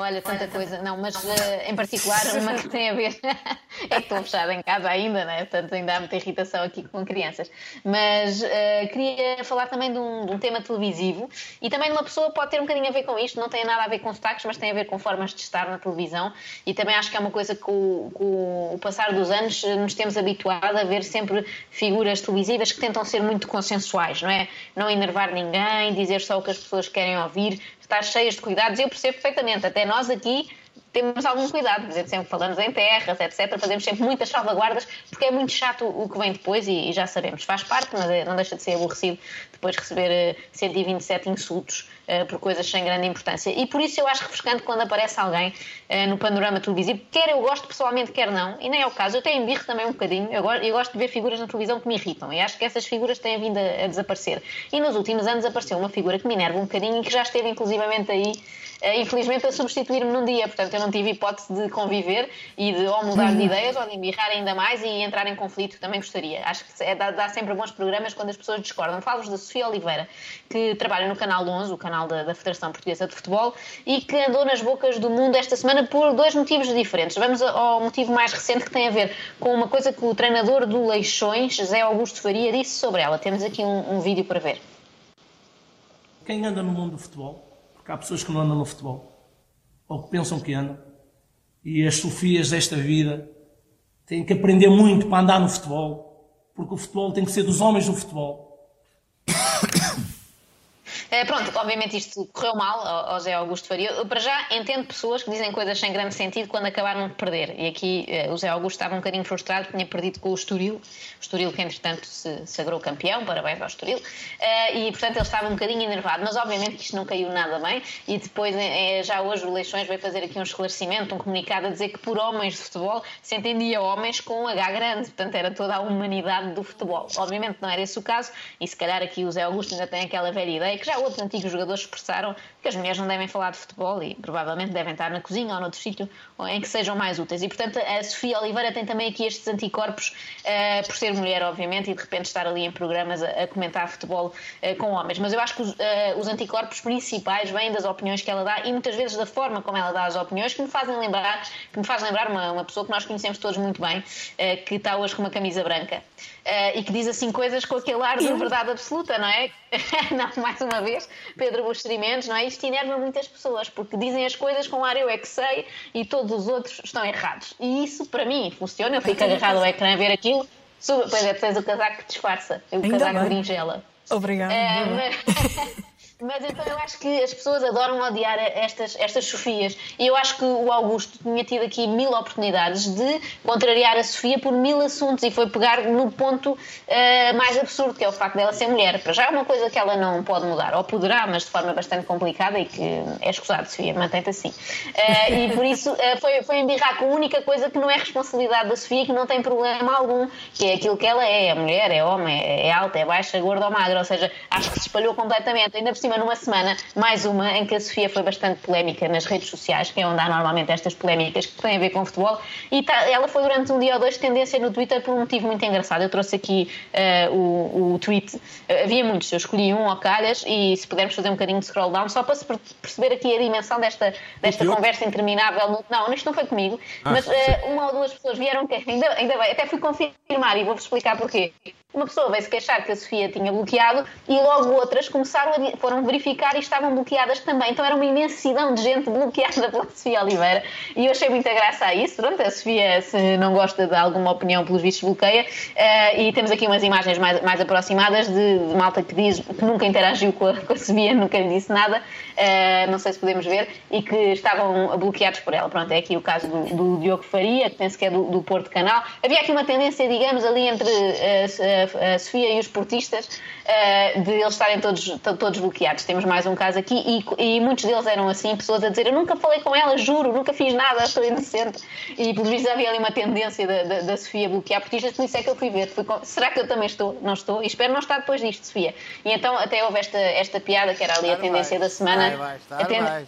Olha, tanta coisa. Não, mas eh, em particular uma que tem a ver. é que estou fechada em casa ainda, né? Portanto, ainda há muita irritação aqui com crianças. Mas eh, queria falar também de um, de um tema televisivo e também de uma pessoa que pode ter um bocadinho a ver com isto. Não tem nada a ver com sotaques, mas tem a ver com formas de estar na televisão. E também acho que é uma coisa que, com, com o passar dos anos, eh, nos temos habituado a ver sempre figuras televisivas que tentam ser muito consensuais, não é? Não enervar ninguém, dizer só o que as pessoas querem ouvir, estar cheias de cuidados. Eu percebo perfeitamente. Até nós aqui temos algum cuidado, por exemplo, sempre falamos em terras, etc. Fazemos sempre muitas salvaguardas, porque é muito chato o que vem depois e, e já sabemos. Faz parte, mas é- não deixa de ser aborrecido depois receber eh, 127 insultos eh, por coisas sem grande importância. E por isso eu acho refrescante quando aparece alguém eh, no panorama televisivo, quer eu gosto pessoalmente, quer não, e nem é o caso. Eu tenho birro também um bocadinho, eu eu gosto de ver figuras na televisão que me irritam, e acho que essas figuras têm vindo a, desaparecer. E nos últimos anos apareceu uma figura que me enerva um bocadinho e que já esteve inclusivamente aí, eh, infelizmente, a substituir-me num dia. Portanto, eu não tive hipótese de conviver e de ou mudar de ideias ou de embirrar ainda mais e entrar em conflito, também gostaria. Acho que é, dá, dá sempre bons programas quando as pessoas discordam. Falo-vos da Sofia Oliveira, que trabalha no Canal 11, o canal da, da Federação Portuguesa de Futebol, e que andou nas bocas do mundo esta semana por dois motivos diferentes. Vamos ao motivo mais recente que tem a ver com uma coisa que o treinador do Leixões, José Augusto Faria, disse sobre ela. Temos aqui um, um vídeo para ver. Quem anda no mundo do futebol, porque há pessoas que não andam no futebol, ou que pensam que andam, e as Sofias desta vida têm que aprender muito para andar no futebol, porque o futebol tem que ser dos homens do futebol. Eh, pronto, obviamente isto correu mal ao, Zé Augusto Faria. Eu, para já, entendo pessoas que dizem coisas sem grande sentido quando acabaram de perder. E aqui eh, o Zé Augusto estava um bocadinho frustrado, tinha perdido com o Estoril. O Estoril que, entretanto, se sagrou campeão. Parabéns ao Estoril. Eh, e, portanto, ele estava um bocadinho enervado. Mas, obviamente, que isto não caiu nada bem. E depois, já hoje, o Leixões veio fazer aqui um esclarecimento, um comunicado a dizer que por homens de futebol se entendia homens com um H grande. Portanto, era toda a humanidade do futebol. Obviamente não era esse o caso. E, se calhar, aqui o Zé Augusto ainda tem aquela velha ideia que já outros antigos jogadores expressaram que as mulheres não devem falar de futebol e provavelmente devem estar na cozinha ou noutro sítio em que sejam mais úteis. E portanto a Sofia Oliveira tem também aqui estes anticorpos eh, por ser mulher, obviamente, e de repente estar ali em programas a, a comentar futebol eh, com homens. Mas eu acho que os, eh, os anticorpos principais vêm das opiniões que ela dá e muitas vezes da forma como ela dá as opiniões que me fazem lembrar, que me faz lembrar uma, uma pessoa que nós conhecemos todos muito bem, que está hoje com uma camisa branca. Eh, e que diz assim coisas com aquele ar de verdade absoluta, não é? não, mais uma vez, Pedro Buxeri Mendes, não é? Isto enerva muitas pessoas, porque dizem as coisas com ar eu é que sei e todos os outros estão errados. E isso, para mim, funciona. Eu fico agarrado ao ecrã a ver aquilo. Sub- Pois é, tens o casaco que disfarça, o Ainda casaco bem. berinjela. Obrigada. É, mas... mas então eu acho que as pessoas adoram odiar estas, estas Sofias. E eu acho que o Augusto tinha tido aqui mil oportunidades de contrariar a Sofia por mil assuntos e foi pegar no ponto eh, mais absurdo, que é o facto dela ser mulher. Para já é uma coisa que ela não pode mudar, ou poderá, mas de forma bastante complicada e que é escusado, Sofia, mantém-te assim. Eh, e por isso eh, foi, foi embirrar com a única coisa que não é responsabilidade da Sofia, que não tem problema algum, que é aquilo que ela é, é mulher, é homem, é é alta, é baixa, gorda ou magra, ou seja, acho que se espalhou completamente, ainda por cima numa semana, mais uma, em que a Sofia foi bastante polémica nas redes sociais, que é onde há normalmente estas polémicas que têm a ver com futebol, e tá- ela foi durante um dia ou dois tendência no Twitter por um motivo muito engraçado. Eu trouxe aqui eh, o, o tweet, Eh, havia muitos, eu escolhi um ao calhas, e se pudermos fazer um bocadinho de scroll down, só para se per- perceber aqui a dimensão desta, desta conversa interminável. Não, isto não foi comigo, Ah, mas eh, uma ou duas pessoas vieram, que ainda, ainda bem, até fui confirmar e vou-vos explicar porquê. Uma pessoa veio se queixar que a Sofia tinha bloqueado e logo outras começaram a, foram verificar e estavam bloqueadas também. Então era uma imensidão de gente bloqueada pela Sofia Oliveira e eu achei muita graça a isso. Pronto, a Sofia, se não gosta de alguma opinião, pelos vistos bloqueia. Eh, e temos aqui umas imagens mais, mais aproximadas de, de malta que diz que nunca interagiu com a, com a Sofia, nunca lhe disse nada. Eh, não sei se podemos ver e que estavam bloqueados por ela. Pronto, é aqui o caso do, do Diogo Faria, que penso que é do, do Porto Canal. Havia aqui uma tendência, digamos, ali entre eh, a, a Sofia e os portistas eh, de eles estarem todos, to- todos bloqueados. Temos mais um caso aqui e, e muitos deles eram assim, pessoas a dizer eu nunca falei com ela, juro, nunca fiz nada, estou inocente. E pelos vistos havia ali uma tendência da, da, da Sofia bloquear portistas, por isso é que eu fui ver. Fui com- Será que eu também estou? Não estou? E espero não estar depois disto, Sofia. E então até houve esta, esta piada, que era ali a tendência da semana. Vai, vai, A ten- vai.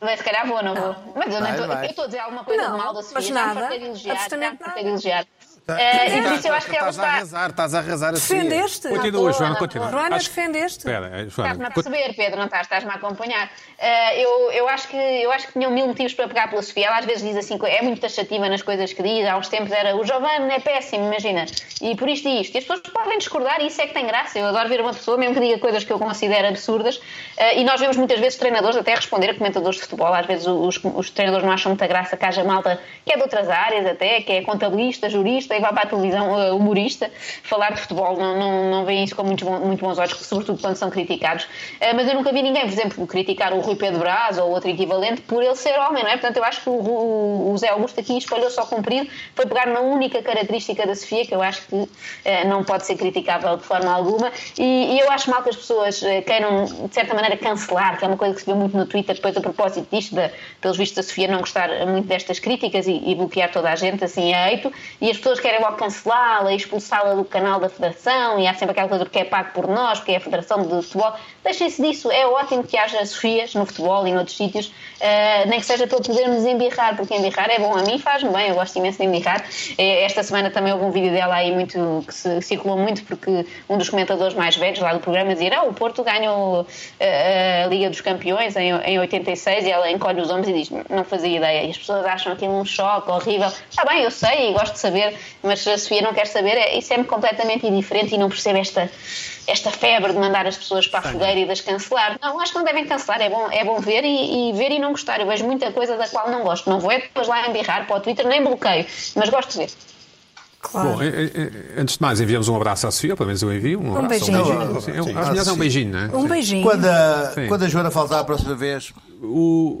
mas se calhar vou, não vou. Mas eu, estou a dizer alguma coisa Não, de mal da Sofia. mas já me nada. fartei de elogiar, já me Absolutamente fartei de e por isso eu acho que ela Estás a arrasar, estás a arrasar a Sofia. Defendeste? Continua, Joana, continua. Joana, Acho defendeste? Espera, Estás-me Joana. a perceber, Pedro, não estás? Estás-me a acompanhar. Ah, eu, eu, acho que, eu acho que tinham mil motivos para pegar pela Sofia. Ela às vezes diz assim, é muito taxativa nas coisas que diz. Há uns tempos era o Giovanni é péssimo, imagina. E por isto e isto. E as pessoas podem discordar e isso é que tem graça. Eu adoro ver uma pessoa, mesmo que diga coisas que eu considero absurdas. ah, e nós vemos muitas vezes treinadores até responder a comentadores de futebol. Às vezes os, os treinadores não acham muita graça que haja malta que é de outras áreas até, que é contabilista, jurista e vai para a televisão ah, humorista falar de futebol. Não, não, não veem isso com muitos bons, muito bons olhos, sobretudo quando são criticados. Ah, mas eu nunca vi ninguém, por exemplo, criticar o Rui Pedro Brás ou outro equivalente por ele ser homem, não é? Portanto, eu acho que o, Zé Augusto aqui espalhou só comprido, foi pegar na única característica da Sofia, que eu acho que eh, não pode ser criticável de forma alguma, e, e eu acho mal que as pessoas eh, queiram, de certa maneira, cancelar, que é uma coisa que se vê muito no Twitter, depois a propósito disto, da, pelos vistos da Sofia não gostar muito destas críticas e, e bloquear toda a gente, assim, a eito, e as pessoas querem logo cancelá-la e expulsá-la do canal da Federação, e há sempre aquela coisa porque é pago por nós, porque é a Federação de Futebol. Deixem-se disso, é ótimo que haja Sofias no futebol e noutros sítios, eh, nem que seja para podermos embirrar, porque embirrar é bom, a mim faz-me bem, eu gosto imenso de embirrar. Eh, Esta semana também houve um vídeo dela aí muito, que se circulou muito, porque um dos comentadores mais velhos lá do programa dizia: Ah, o Porto ganhou eh, a Liga dos Campeões em, em 86 e ela encolhe os ombros e diz: Não fazia ideia. E as pessoas acham aquilo um choque horrível. Está bem, eu sei e gosto de saber, mas a Sofia não quer saber, é, isso é-me completamente indiferente e não percebo esta, esta febre de mandar as pessoas para a fogueira e de as cancelar. Não, acho que não devem cancelar, é bom, é bom ver e, e ver e não gostar. Eu vejo muita coisa da qual não gosto. Não vou é depois lá embirrar para o Twitter, nem bloqueio, mas gosto de ver. Claro. Bom, eh, eh, antes de mais, enviamos um abraço à Sofia, pelo menos eu envio. Um, abraço, beijinho. Sim, um- Às mulheres é um beijinho, não é? Um beijinho. Quando a, Sim. quando a Joana faltar a próxima vez, O- o-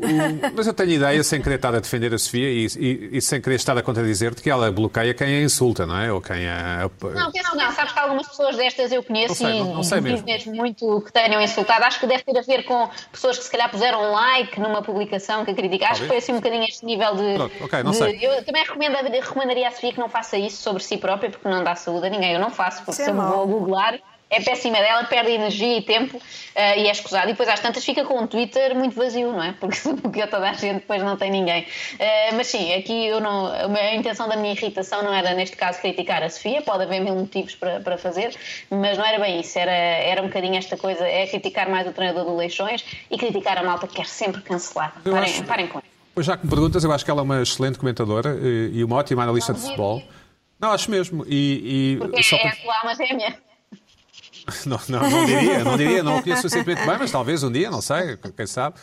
mas eu tenho ideia, sem querer estar a defender a Sofia e, e- e sem querer estar a contradizer-te, que ela bloqueia quem a insulta, não é? Ou quem a. Não, não, não. Sabes que algumas pessoas destas eu conheço Não sei, e não- não sei duvido mesmo. muito que tenham insultado. Acho que deve ter a ver com pessoas que se calhar puseram um like numa publicação que criticaram. Acho que foi assim um bocadinho este nível de. Pronto, ok, não de- sei. Eu também recomendaria, recomendaria à Sofia que não faça isso sobre si própria, porque não dá saúde a ninguém. Eu não faço, porque Isso é se eu me mau. vou googlar. É péssima dela, perde energia e tempo eh, e é escusado. E depois, às tantas, fica com um Twitter muito vazio, não é? Porque se bloqueou toda a gente, depois não tem ninguém. Eh, mas sim, aqui eu não, a intenção da minha irritação não era, neste caso, criticar a Sofia. Pode haver mil motivos para, para fazer, mas não era bem isso. Era, era um bocadinho esta coisa: é criticar mais o treinador do Leixões e criticar a malta que quer sempre cancelar. Parem, acho- parem com isso. Pois já que me perguntas, eu acho que ela é uma excelente comentadora eh, e uma ótima analista de futebol. Não, acho mesmo. E, e Porque só é para- a tua alma gêmea. Não, não, não diria, não diria, não o conheço suficientemente bem, mas talvez um dia, não sei, quem sabe.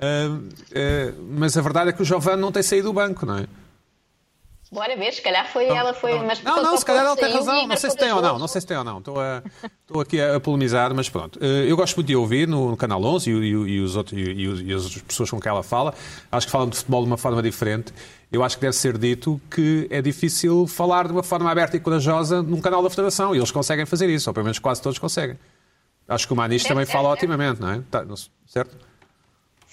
Ah, ah, mas a verdade é que o Giovanni não tem saído do banco, não é? Bora ver, se calhar foi ela, foi. Mas Não, só- não, só se calhar ela tem razão. Não sei se tem ou não, não sei se tem ou não. Estou, a, estou aqui a, a polemizar, mas pronto. Eh, Eu gosto muito de ouvir no, no Canal 11 e, e e os outros, e, e- as pessoas com quem ela fala. Acho que falam de futebol de uma forma diferente. Eu acho que deve ser dito que é difícil falar de uma forma aberta e corajosa num canal da Federação. E eles conseguem fazer isso, ou pelo menos quase todos conseguem. Acho que o Maniche também certo, fala certo. otimamente, não é? Tá, certo?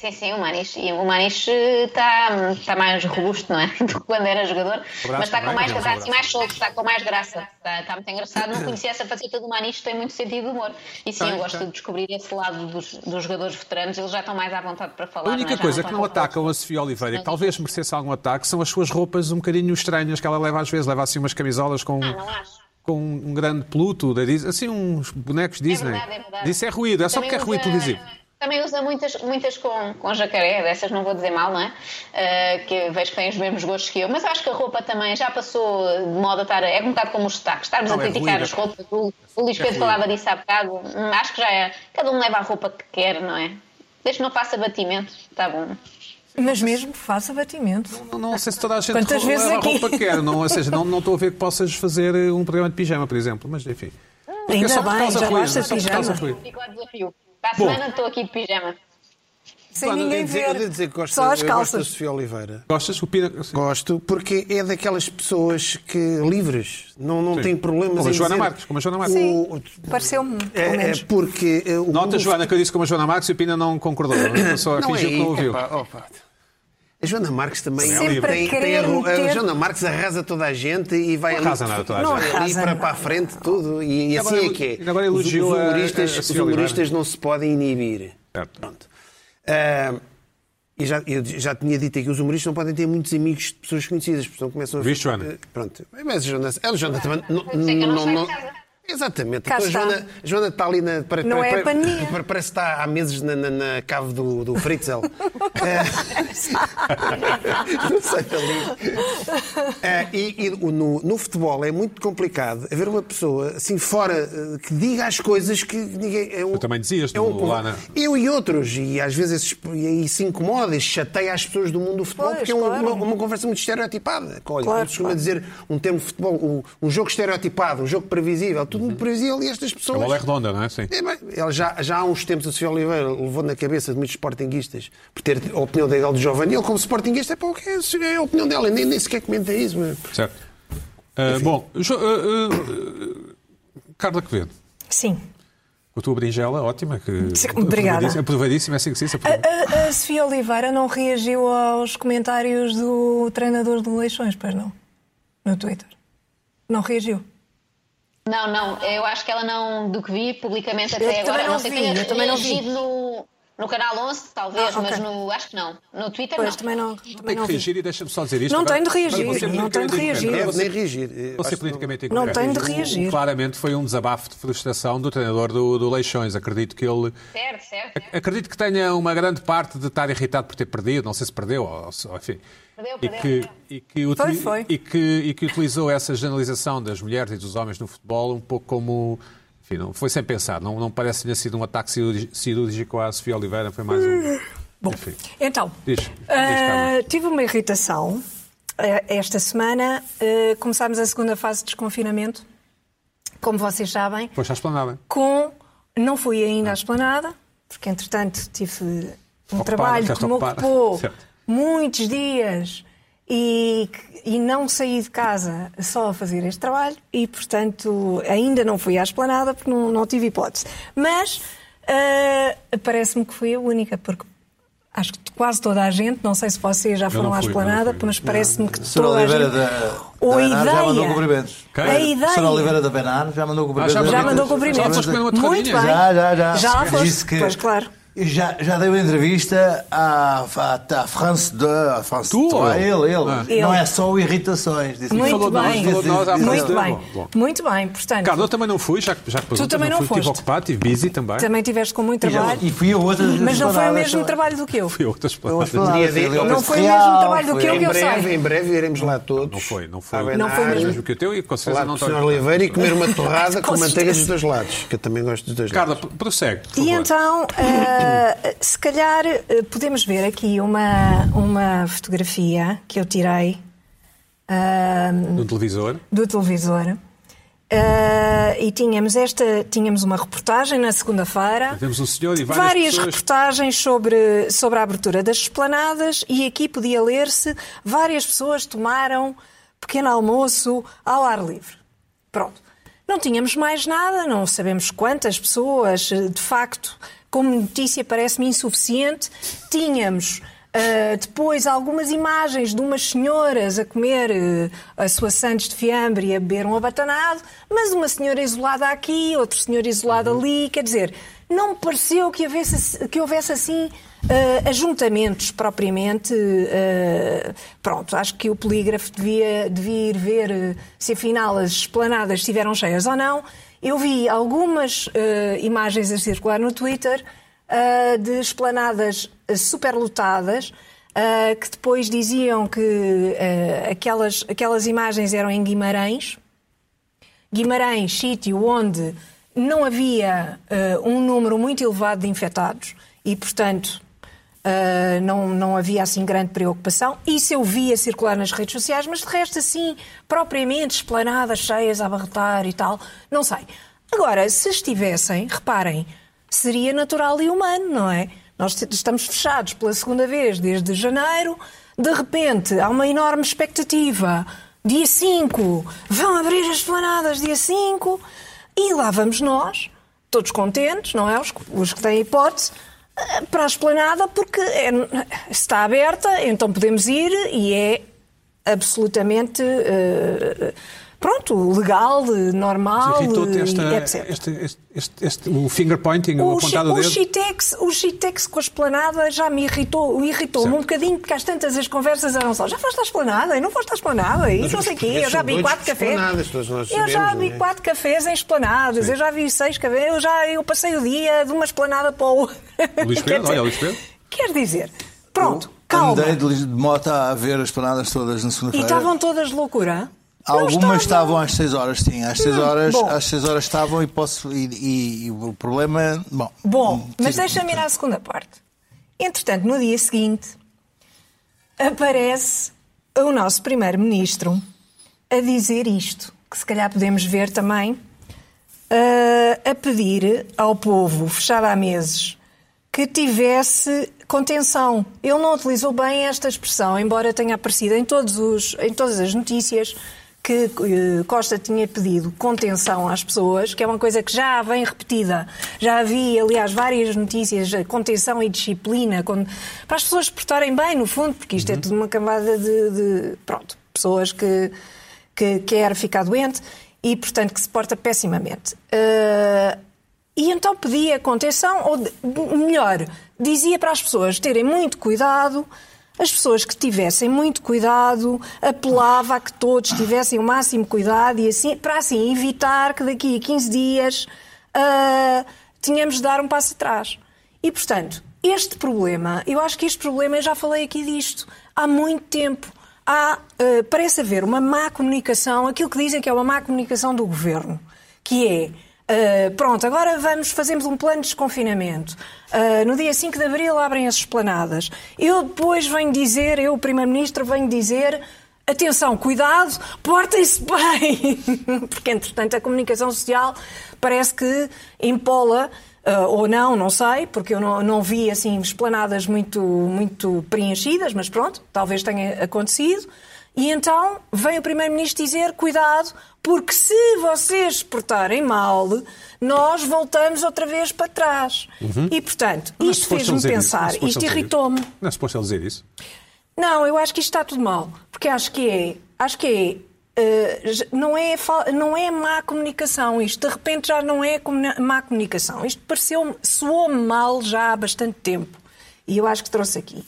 Sim, sim, o Maniche, e o está está mais robusto, não é? Do que quando era jogador, mas está com também, mais, assim abraço. mais solto, está com mais graça, está, está muito engraçado. Não conhecia essa faceta do Maniche, tem muito sentido de humor. E sim, Tem, eu gosto tem. de descobrir esse lado dos, dos jogadores veteranos, eles já estão mais à vontade para falar. A única é? Coisa que não com atacam a Sofia Oliveira, que talvez merecesse algum ataque, são as suas roupas um bocadinho estranhas que ela leva às vezes. Leva assim umas camisolas com, Ah, não acho. com um grande Pluto, assim uns bonecos Disney. verdade, é verdade. Isso é ruído, é só porque é ruído usa- televisivo. Também usa muitas, muitas com, com jacaré, dessas não vou dizer mal, não é? Ah, que vejo que têm os mesmos gostos que eu. Mas acho que a roupa também já passou de moda a estar. É um bocado como os sotaques. Estarmos Não, a é criticar ruído. as roupas. O, o Luís Pedro falava disso há bocado. Hum, Acho que já é. Cada um leva a roupa que quer, não é? Desde que não faça batimento, está bom. Mas mesmo faça batimento. Não, não sei se toda a gente Quantas vezes leva aqui? a roupa que quer. Não, ou seja, não, não estou a ver que possas fazer um programa de pijama, por exemplo. Mas enfim. Porque Ainda é só por bem, causa já basta é só por causa pijama. Fico ao desafio. Para a Bom. semana estou aqui de pijama. Sem eu ninguém dizer- eu ver. dizer que gosto, Só as eu gosto da calças. Sofia Oliveira. Gostas? O. Sim. Gosto, porque é daquelas pessoas que livres, não, não Sim. têm problemas Como a Joana dizer- Marques, como a Joana Marques. O- Pareceu-me, é, é porque o Nota, Joana, que eu disse como a Joana Marques e o Pina não concordou. Só Não fingiu é que não ouviu. epá, opa. A Joana Marques também Sempre tem, a tem querer a, a Joana Marques arrasa toda a gente e vai Não ali, nada toda a Não gente. ali para, para a frente tudo e, e assim agora é que é. agora Os- elogiou os a- humoristas, a- a os humoristas não se podem inibir. Certo. Pronto. Ah, e já, eu já tinha dito aqui, os humoristas não podem ter muitos amigos de pessoas conhecidas, porque senão começam a... Viste, Joana? Pronto. Mas a Joana, a Joana também... Não, eu não não- não-. Exatamente. Cá Então, a. Joana, a Joana está ali na... Para, Não para- é a para- pandemia. para- Parece que está há meses na, na, na cave do, do Fritzel. É. não sei dali. É, e e no, no futebol é muito complicado haver uma pessoa assim fora eh, que diga as coisas que ninguém. É um, Tu também dizias é um- no- lá na- Eu e outros, e às vezes esses- e aí se incomoda, e chateia as pessoas do mundo do futebol, Pois, porque é um- claro. uma, uma conversa muito estereotipada. Olha, Claro, costuma claro. dizer um termo de futebol, um, um jogo estereotipado, um jogo previsível, tudo muito previsível e estas A pessoas. bola é redonda, não é? Sim. É, já, já há uns tempos a Sofia Oliveira levou na cabeça de muitos sportinguistas por ter a opinião dele do Giovanni. Ele, como sportinguista, é, pá, o que é, é a opinião dela, nem, nem sequer comenta isso. Mas... Certo. Ah, bom, Jo- ah, ah, Carla Quevedo, Sim. com a tua berinjela, ótima. Que, obrigada. aprovadíssima- Aprovadíssima, é assim que se A, a- a Sofia Oliveira não reagiu aos comentários do treinador do Leixões, pois não? No Twitter. Não reagiu. Não, não, eu acho que ela não, do que vi publicamente Eu até agora, também não não sei vi, se tenha eu também não vi. reagido no, no canal 11, talvez, Ah, ok. mas no, acho que não. No Twitter Pois, não. também não, Tem também que não vi. reagir e deixa-me só dizer isto. Não agora. tem de reagir, não tem de reagir. Deve nem ser- reagir. Que politicamente Não tem de reagir. Claramente foi um desabafo de frustração do treinador do, do Leixões. Acredito que ele. Certo, certo. certo. Acredito que tenha uma grande parte de estar irritado por ter perdido, não sei se perdeu, ou, ou enfim. Perdeu, E perdeu, que, perdeu. e, que Foi, foi. E, que, e que utilizou essa generalização das mulheres e dos homens no futebol um pouco como. Enfim, não, foi sem pensar. Não, não parece que tenha sido um ataque cirúrgico à Sofia Oliveira, foi mais um. Bom, Enfim. então, Diz, diz, ah, Carla. tive uma irritação ah, esta semana. ah, começámos a segunda fase de desconfinamento, como vocês sabem, Foste à esplanada. com. Não fui ainda à esplanada, porque entretanto tive um Ocupada, trabalho que me ocupou Certo. Muitos dias e, e não saí de casa só a fazer este trabalho e, portanto, ainda não fui à esplanada porque não, não tive hipótese. Mas ah, parece-me que fui a única, porque acho que quase toda a gente, não sei se vocês já foram à fui, não esplanada, mas parece-me que Sra. toda a gente... da, Ou a Benar já mandou ideia- cumprimentos. A Sra. ideia... Oliveira da Benar já mandou cumprimentos. Ah, já Já mandou cumprimentos. Já. Já, já, já. Já foste, Disse que pois claro. Já, já deu entrevista à, à, à France 2, à France Tu ou 3. ele? Ele, ele. Ah. Não Ele. é só irritações. Disse Muito falou de nós, bem. falou de nós há Muito bem. Bom. Muito bem, portanto, Carla, eu também não fui, já, que- já que perguntas, também não fui, Estive foste. ocupado, estive busy também. também tiveste com muito E já- trabalho, E fui a outras mas não foi o mesmo também. trabalho do que eu. Fui a outras uma ao Não foi o mesmo trabalho do que eu, Em que eu breve, sei. em breve iremos lá todos. Não foi, não foi. Não foi Benar, mesmo. Que o teu e com certeza não estou Sr. Oliveira e comer uma torrada Com manteiga dos dois lados, que eu também gosto dos dois Carla, lados. p- prossegue, E então, eh, se calhar, eh, podemos ver aqui uma, uma fotografia que eu tirei ah, No televisor. do televisor. Ah, e tínhamos esta, tínhamos uma reportagem na segunda-feira. Temos um senhor e várias, Várias pessoas. reportagens sobre, sobre a abertura das esplanadas e aqui podia ler-se várias pessoas tomaram pequeno almoço ao ar livre. Pronto. Não tínhamos mais nada, não sabemos quantas pessoas, de facto, como notícia parece-me insuficiente. Tínhamos ah, depois algumas imagens de umas senhoras a comer ah, a sua Santos de fiambre e a beber um abatanado, mas uma senhora isolada aqui, outro senhor isolado ali, quer dizer, não me pareceu que houvesse, que houvesse assim ah, ajuntamentos propriamente. pronto, acho que o polígrafo devia, devia ir ver se afinal as esplanadas estiveram cheias ou não. Eu vi algumas ah, imagens a circular no Twitter ah, de esplanadas ah, superlotadas, ah, que depois diziam que ah, aquelas, aquelas imagens eram em Guimarães. Guimarães, sítio onde não havia ah, um número muito elevado de infectados e, portanto, ah, não, não havia assim grande preocupação. Isso eu via circular nas redes sociais, mas de resto, assim, propriamente esplanadas cheias a abarrotar e tal, não sei. Agora, se estivessem, reparem, seria natural e humano, não é? Nós estamos fechados pela segunda vez desde janeiro, de repente há uma enorme expectativa. Dia 5, vão abrir as esplanadas dia 5, e lá vamos nós, todos contentes, não é? Os, os que têm hipótese, para a esplanada, porque é- está aberta, então podemos ir e é absolutamente eh, pronto, legal, normal, esta, e etc. este, este, este, este- o finger pointing, o, O, apontado o dedo? O Chitex com a esplanada já me irritou, irritou-me um bocadinho, porque às tantas as conversas eram só, já foste à esplanada, e não foste à esplanada, e não sei o quê, eu já vi quatro cafés. Eu já vi é? quatro cafés em esplanadas, eu já vi seis cafés, eu já eu passei o dia de uma esplanada para o outro. Luís Quer Pedro, dizer, olha, Luís Pedro. Quer dizer, pronto, calma. Andei de, de moto a ver as planadas todas na E segunda-feira. estavam todas de loucura? Não Algumas estavam às 6 horas, sim. Às 6 Hum, horas, bom. às 6 horas estavam e posso. E, e- e o problema. Bom. Bom, mas sim, deixa-me ir à segunda parte. Entretanto, no dia seguinte, aparece o nosso primeiro-ministro a dizer isto, que se calhar podemos ver também, eh, a pedir ao povo, fechado há meses, que tivesse contenção. Ele não utilizou bem esta expressão, embora tenha aparecido em, todos os, em todas as notícias que eh, Costa tinha pedido contenção às pessoas, que é uma coisa que já vem repetida. Já havia, aliás, várias notícias, eh, contenção e disciplina, para as pessoas se portarem bem, no fundo, porque isto é tudo uma camada de, de, pronto, pessoas que, que quer ficar doente e, portanto, que se porta pessimamente. Eh, e então pedia contenção, ou melhor, dizia para as pessoas terem muito cuidado, as pessoas que tivessem muito cuidado, apelava a que todos tivessem o máximo cuidado e assim, para assim evitar que daqui a 15 dias ah, tínhamos de dar um passo atrás. E, portanto, este problema, eu acho que este problema, eu já falei aqui disto há muito tempo. Há, ah, parece haver uma má comunicação, aquilo que dizem que é uma má comunicação do governo, que é. Ah, pronto, agora vamos, fazemos um plano de desconfinamento. Ah, no dia 5 de Abril abrem as esplanadas. Eu depois venho dizer, eu, o Primeiro-Ministro, venho dizer atenção, cuidado, portem-se bem. Porque, entretanto, a comunicação social parece que empola, ah, ou não, não sei, porque eu não, não vi assim esplanadas muito, muito preenchidas, mas pronto, talvez tenha acontecido. E então vem o Primeiro-Ministro dizer: cuidado, porque se vocês portarem mal, nós voltamos outra vez para trás. E portanto, é isto fez-me isso, não é pensar, suposto isto irritou-me. isso. Não é suposto ele dizer isso? Não, eu acho que isto está tudo mal. Porque acho que é. Acho que é. j- não, é não é má comunicação isto. De repente já não é comuni- má comunicação. Isto pareceu soou-me mal já há bastante tempo. E eu acho que trouxe aqui.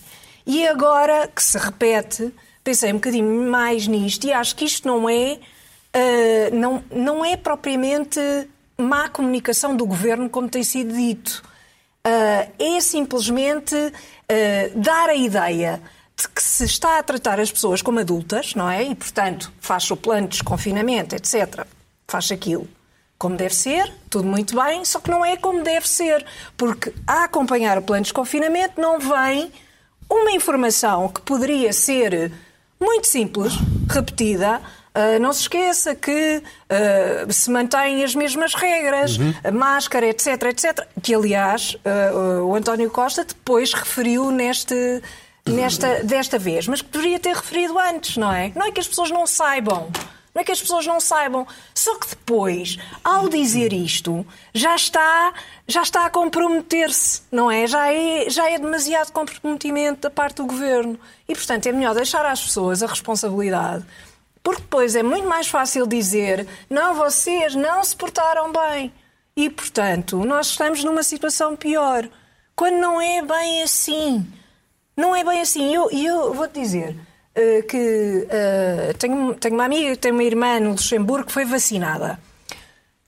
E agora que se repete, pensei um bocadinho mais nisto e acho que isto não é. Eh, não, não é propriamente má comunicação do governo, como tem sido dito. Uh, é simplesmente uh, dar a ideia de que se está a tratar as pessoas como adultas, não é? E, portanto, faz o plano de desconfinamento, etc. Faz aquilo como deve ser, tudo muito bem, só que não é como deve ser. Porque a acompanhar o plano de desconfinamento não vem uma informação que poderia ser muito simples, repetida. Ah, não se esqueça que ah, se mantêm as mesmas regras, a máscara, etc, etc. Que, aliás, ah, o António Costa depois referiu neste, nesta, desta vez, mas que poderia ter referido antes, não é? Não é que as pessoas não saibam. Não é que as pessoas não saibam. Só que depois, ao dizer isto, já está, já está a comprometer-se, não é? Já, é? já é demasiado comprometimento da parte do governo. E, portanto, é melhor deixar às pessoas a responsabilidade. Porque depois é muito mais fácil dizer não, vocês não se portaram bem. E, portanto, nós estamos numa situação pior. Quando não é bem assim. Não é bem assim. E eu, eu vou-te dizer eh, que eh, tenho, tenho uma amiga tem uma irmã no Luxemburgo que foi vacinada.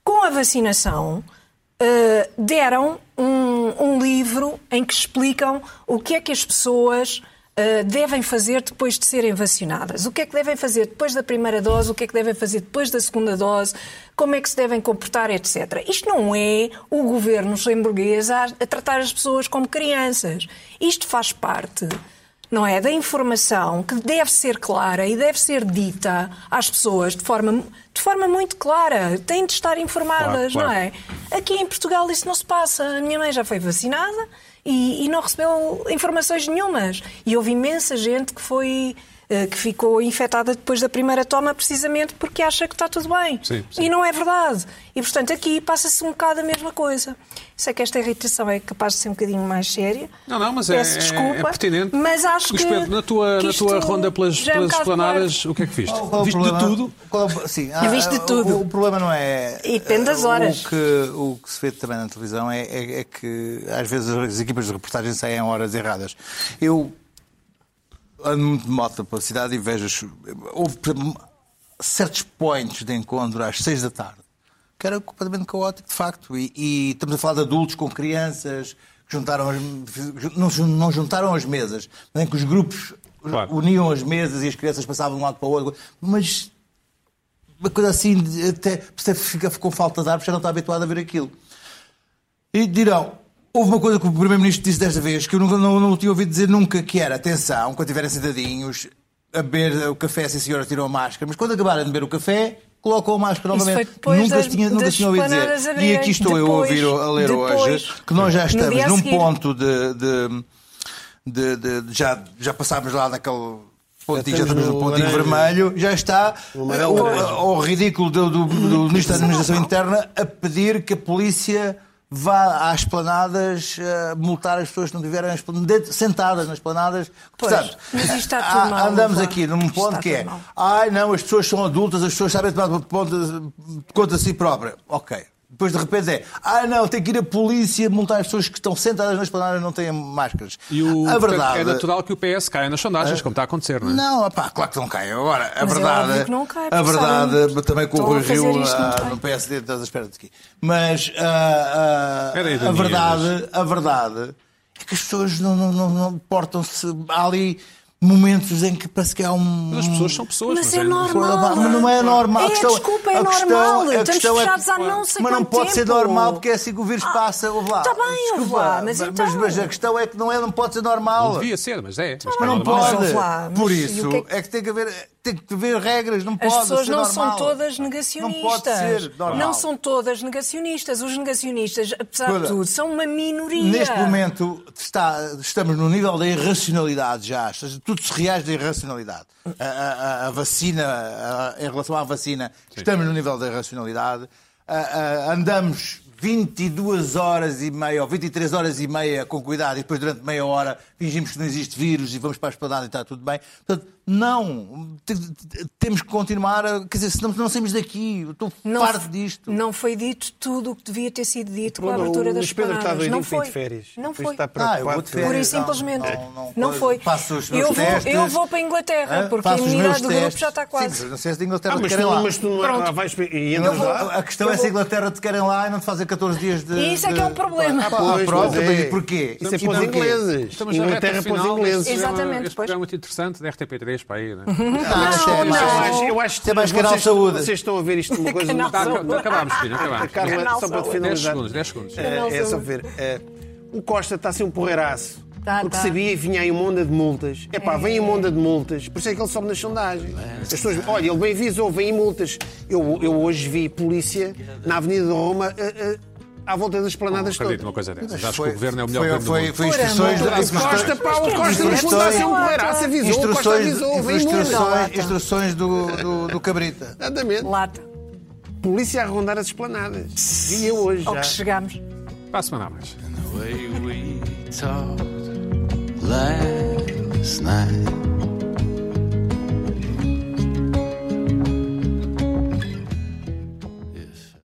Com a vacinação, eh, deram um, um livro em que explicam o que é que as pessoas uh, devem fazer depois de serem vacinadas. O que é que devem fazer depois da primeira dose, o que é que devem fazer depois da segunda dose, como é que se devem comportar, etc. Isto não é o governo luxemburguês a, a tratar as pessoas como crianças. Isto faz parte não é? Da informação que deve ser clara e deve ser dita às pessoas de forma, de forma muito clara. Têm de estar informadas, Claro, claro. não é? Aqui em Portugal isso não se passa. A minha mãe já foi vacinada e, e não recebeu informações nenhumas. E houve imensa gente que foi. Eh, Que ficou infectada depois da primeira toma, precisamente porque acha que está tudo bem. Sim, sim. E não é verdade. E, portanto, aqui passa-se um bocado a mesma coisa. Sei que esta irritação é capaz de ser um bocadinho mais séria. Não, não, mas é, Peço é- desculpa, é pertinente. Mas acho que. Pedro, na tua, que na tua ronda pelas, é um pelas esplanadas, o que é que viste? Qual o Viste de tudo? Qual o- sim, Eu viste de o- tudo. O, problema não é. E depende das o horas. que, o que se vê também na televisão é, é- é que às vezes as equipas de reportagem saem em horas erradas. Eu ando muito de moto pela cidade e vejo. Houve certos points de encontro às seis da tarde que era completamente caótico, de facto. E, e estamos a falar de adultos com crianças que juntaram as, não, não juntaram as mesas, mas em que os grupos Claro. uniam as mesas e as crianças passavam de um lado para o outro. Mas uma coisa assim, até você fica com falta de ar, porque já não está habituado a ver aquilo. E dirão, houve uma coisa que o Primeiro-Ministro disse desta vez, que eu nunca, não, não tinha ouvido dizer nunca, que era, atenção, quando estiverem sentadinhos, a beber o café, sim senhora, tiram a máscara, mas quando acabarem de beber o café, colocam a máscara Isso novamente. foi depois nunca das- se tinha, nunca das se tinha ouvido dizer. E aqui estou eu a Depois, ouvir, a ler depois, hoje, que nós já estamos a num seguir. ponto de... de- de- de- de- já, já passámos lá naquele pontinho, já estamos no pontinho vermelho, já está ao ridículo do, do, do Ministro da Administração Interna a pedir que a polícia vá às planadas eh, multar as pessoas que não tiverem as esplan- de- sentadas nas planadas. Pois, Portanto, mas isto está tudo há- mal, andamos aqui num ponto que é mal. ai não, as pessoas são adultas, as pessoas sabem tomar conta, conta de si própria. Ok. Depois de repente é, ah não, tem que ir a polícia multar as pessoas que estão sentadas nas planadas e não têm máscaras. E o, a portanto, verdade é natural que o PS caia nas sondagens, como está a acontecer, não é? não, pá, claro que não cai. Agora, a Mas é verdade. óbvio que não cai, a verdade, sabem- também com o Rui Rio ah, no PSD, estás à espera de aqui. Mas ah, ah, a verdade, a verdade é que as pessoas não, não, não, não portam-se. Ali momentos em que parece que há um. Mas as pessoas são pessoas. Mas é normal. Mas não é normal. É, a questão, desculpa, é a questão, normal. a Estamos questão é que- fechados há não sei Mas não pode ser tempo. normal porque é assim que o vírus passa. ouve lá. Tá bem, ouve lá, mas então- mas a questão é que não, é, não pode ser normal. Não devia ser, mas é. Mas, Mas não normal. pode. lá, mas Por isso é que- é que tem que haver, tem que haver regras, não As pode pessoas ser não normal. são todas negacionistas. Não pode ser normal. Não são todas negacionistas. Os negacionistas, apesar Olha, de tudo, são uma minoria. Neste momento está- estamos no nível da irracionalidade já. Tudo se reage da irracionalidade. A, a- a- vacina, a- em relação à vacina, estamos no nível da irracionalidade. A- a- andamos 22 horas e meia ou 23 horas e meia com cuidado e depois durante meia hora fingimos que não existe vírus e vamos para a esplanada e está tudo bem. Portanto, não. Te- te- Temos que continuar a. Quer dizer, senão não saímos daqui. Eu estou Não, farto disto. não foi dito tudo o que devia ter sido dito com a Bruno, abertura o das Luís Pedro está Não foi. de férias. Não foi. está Ah, eu vou de férias. Pura e não, simplesmente. não- Não, não- foi. Faço os meus eu, vou, testes. eu vou para a Inglaterra, Hã? porque a imunidade do grupo já está quase. Sim, mas não sei se a Inglaterra Ah, te mas querem tu, lá. mas tu não Pronto. lá vais e entras lá. A questão é se a Inglaterra te querem lá e não te fazem 14 dias de. Isso é que é um problema. Ah, Pois, pronto, mas é. e porquê? Isso é E para os ingleses. Estamos na Inglaterra para os final ingleses. Exatamente, Este programa muito interessante da RTP3 para aí, não é? Não, é Não, não. Eu acho, eu acho Isso é mais vocês- canal saúde. Vocês estão a ver isto numa coisa Canal muito Tá, saúde. acabámos, filho, acabámos. Carla, só para saúde. 10 finalizar. segundos, 10 segundos. É, é só saúde. ver. é, o Costa está a ser um porreiraço. Tá, porque tá. sabia e vinha aí uma onda de multas. É pá, vem aí uma onda de multas. Por isso é que ele sobe nas sondagens. As pessoas, olha, ele bem avisou, vem aí multas. Eu, eu hoje vi polícia na Avenida de Roma a- a- à volta das planadas acredito todas. numa coisa dessas. Acho que Foi- o governo é o melhor governo do foi- mundo. Foi instruções. instruções- Costa, pá, o Costa não está a ser um porreiraço, avisou. O Costa Instruções, avisou, instruções, do, Cabrita. Exatamente. Lata. Polícia a rondar as esplanadas. Vi eu hoje Ao já. que chegamos. Para a semana a mais. the way we talked last night.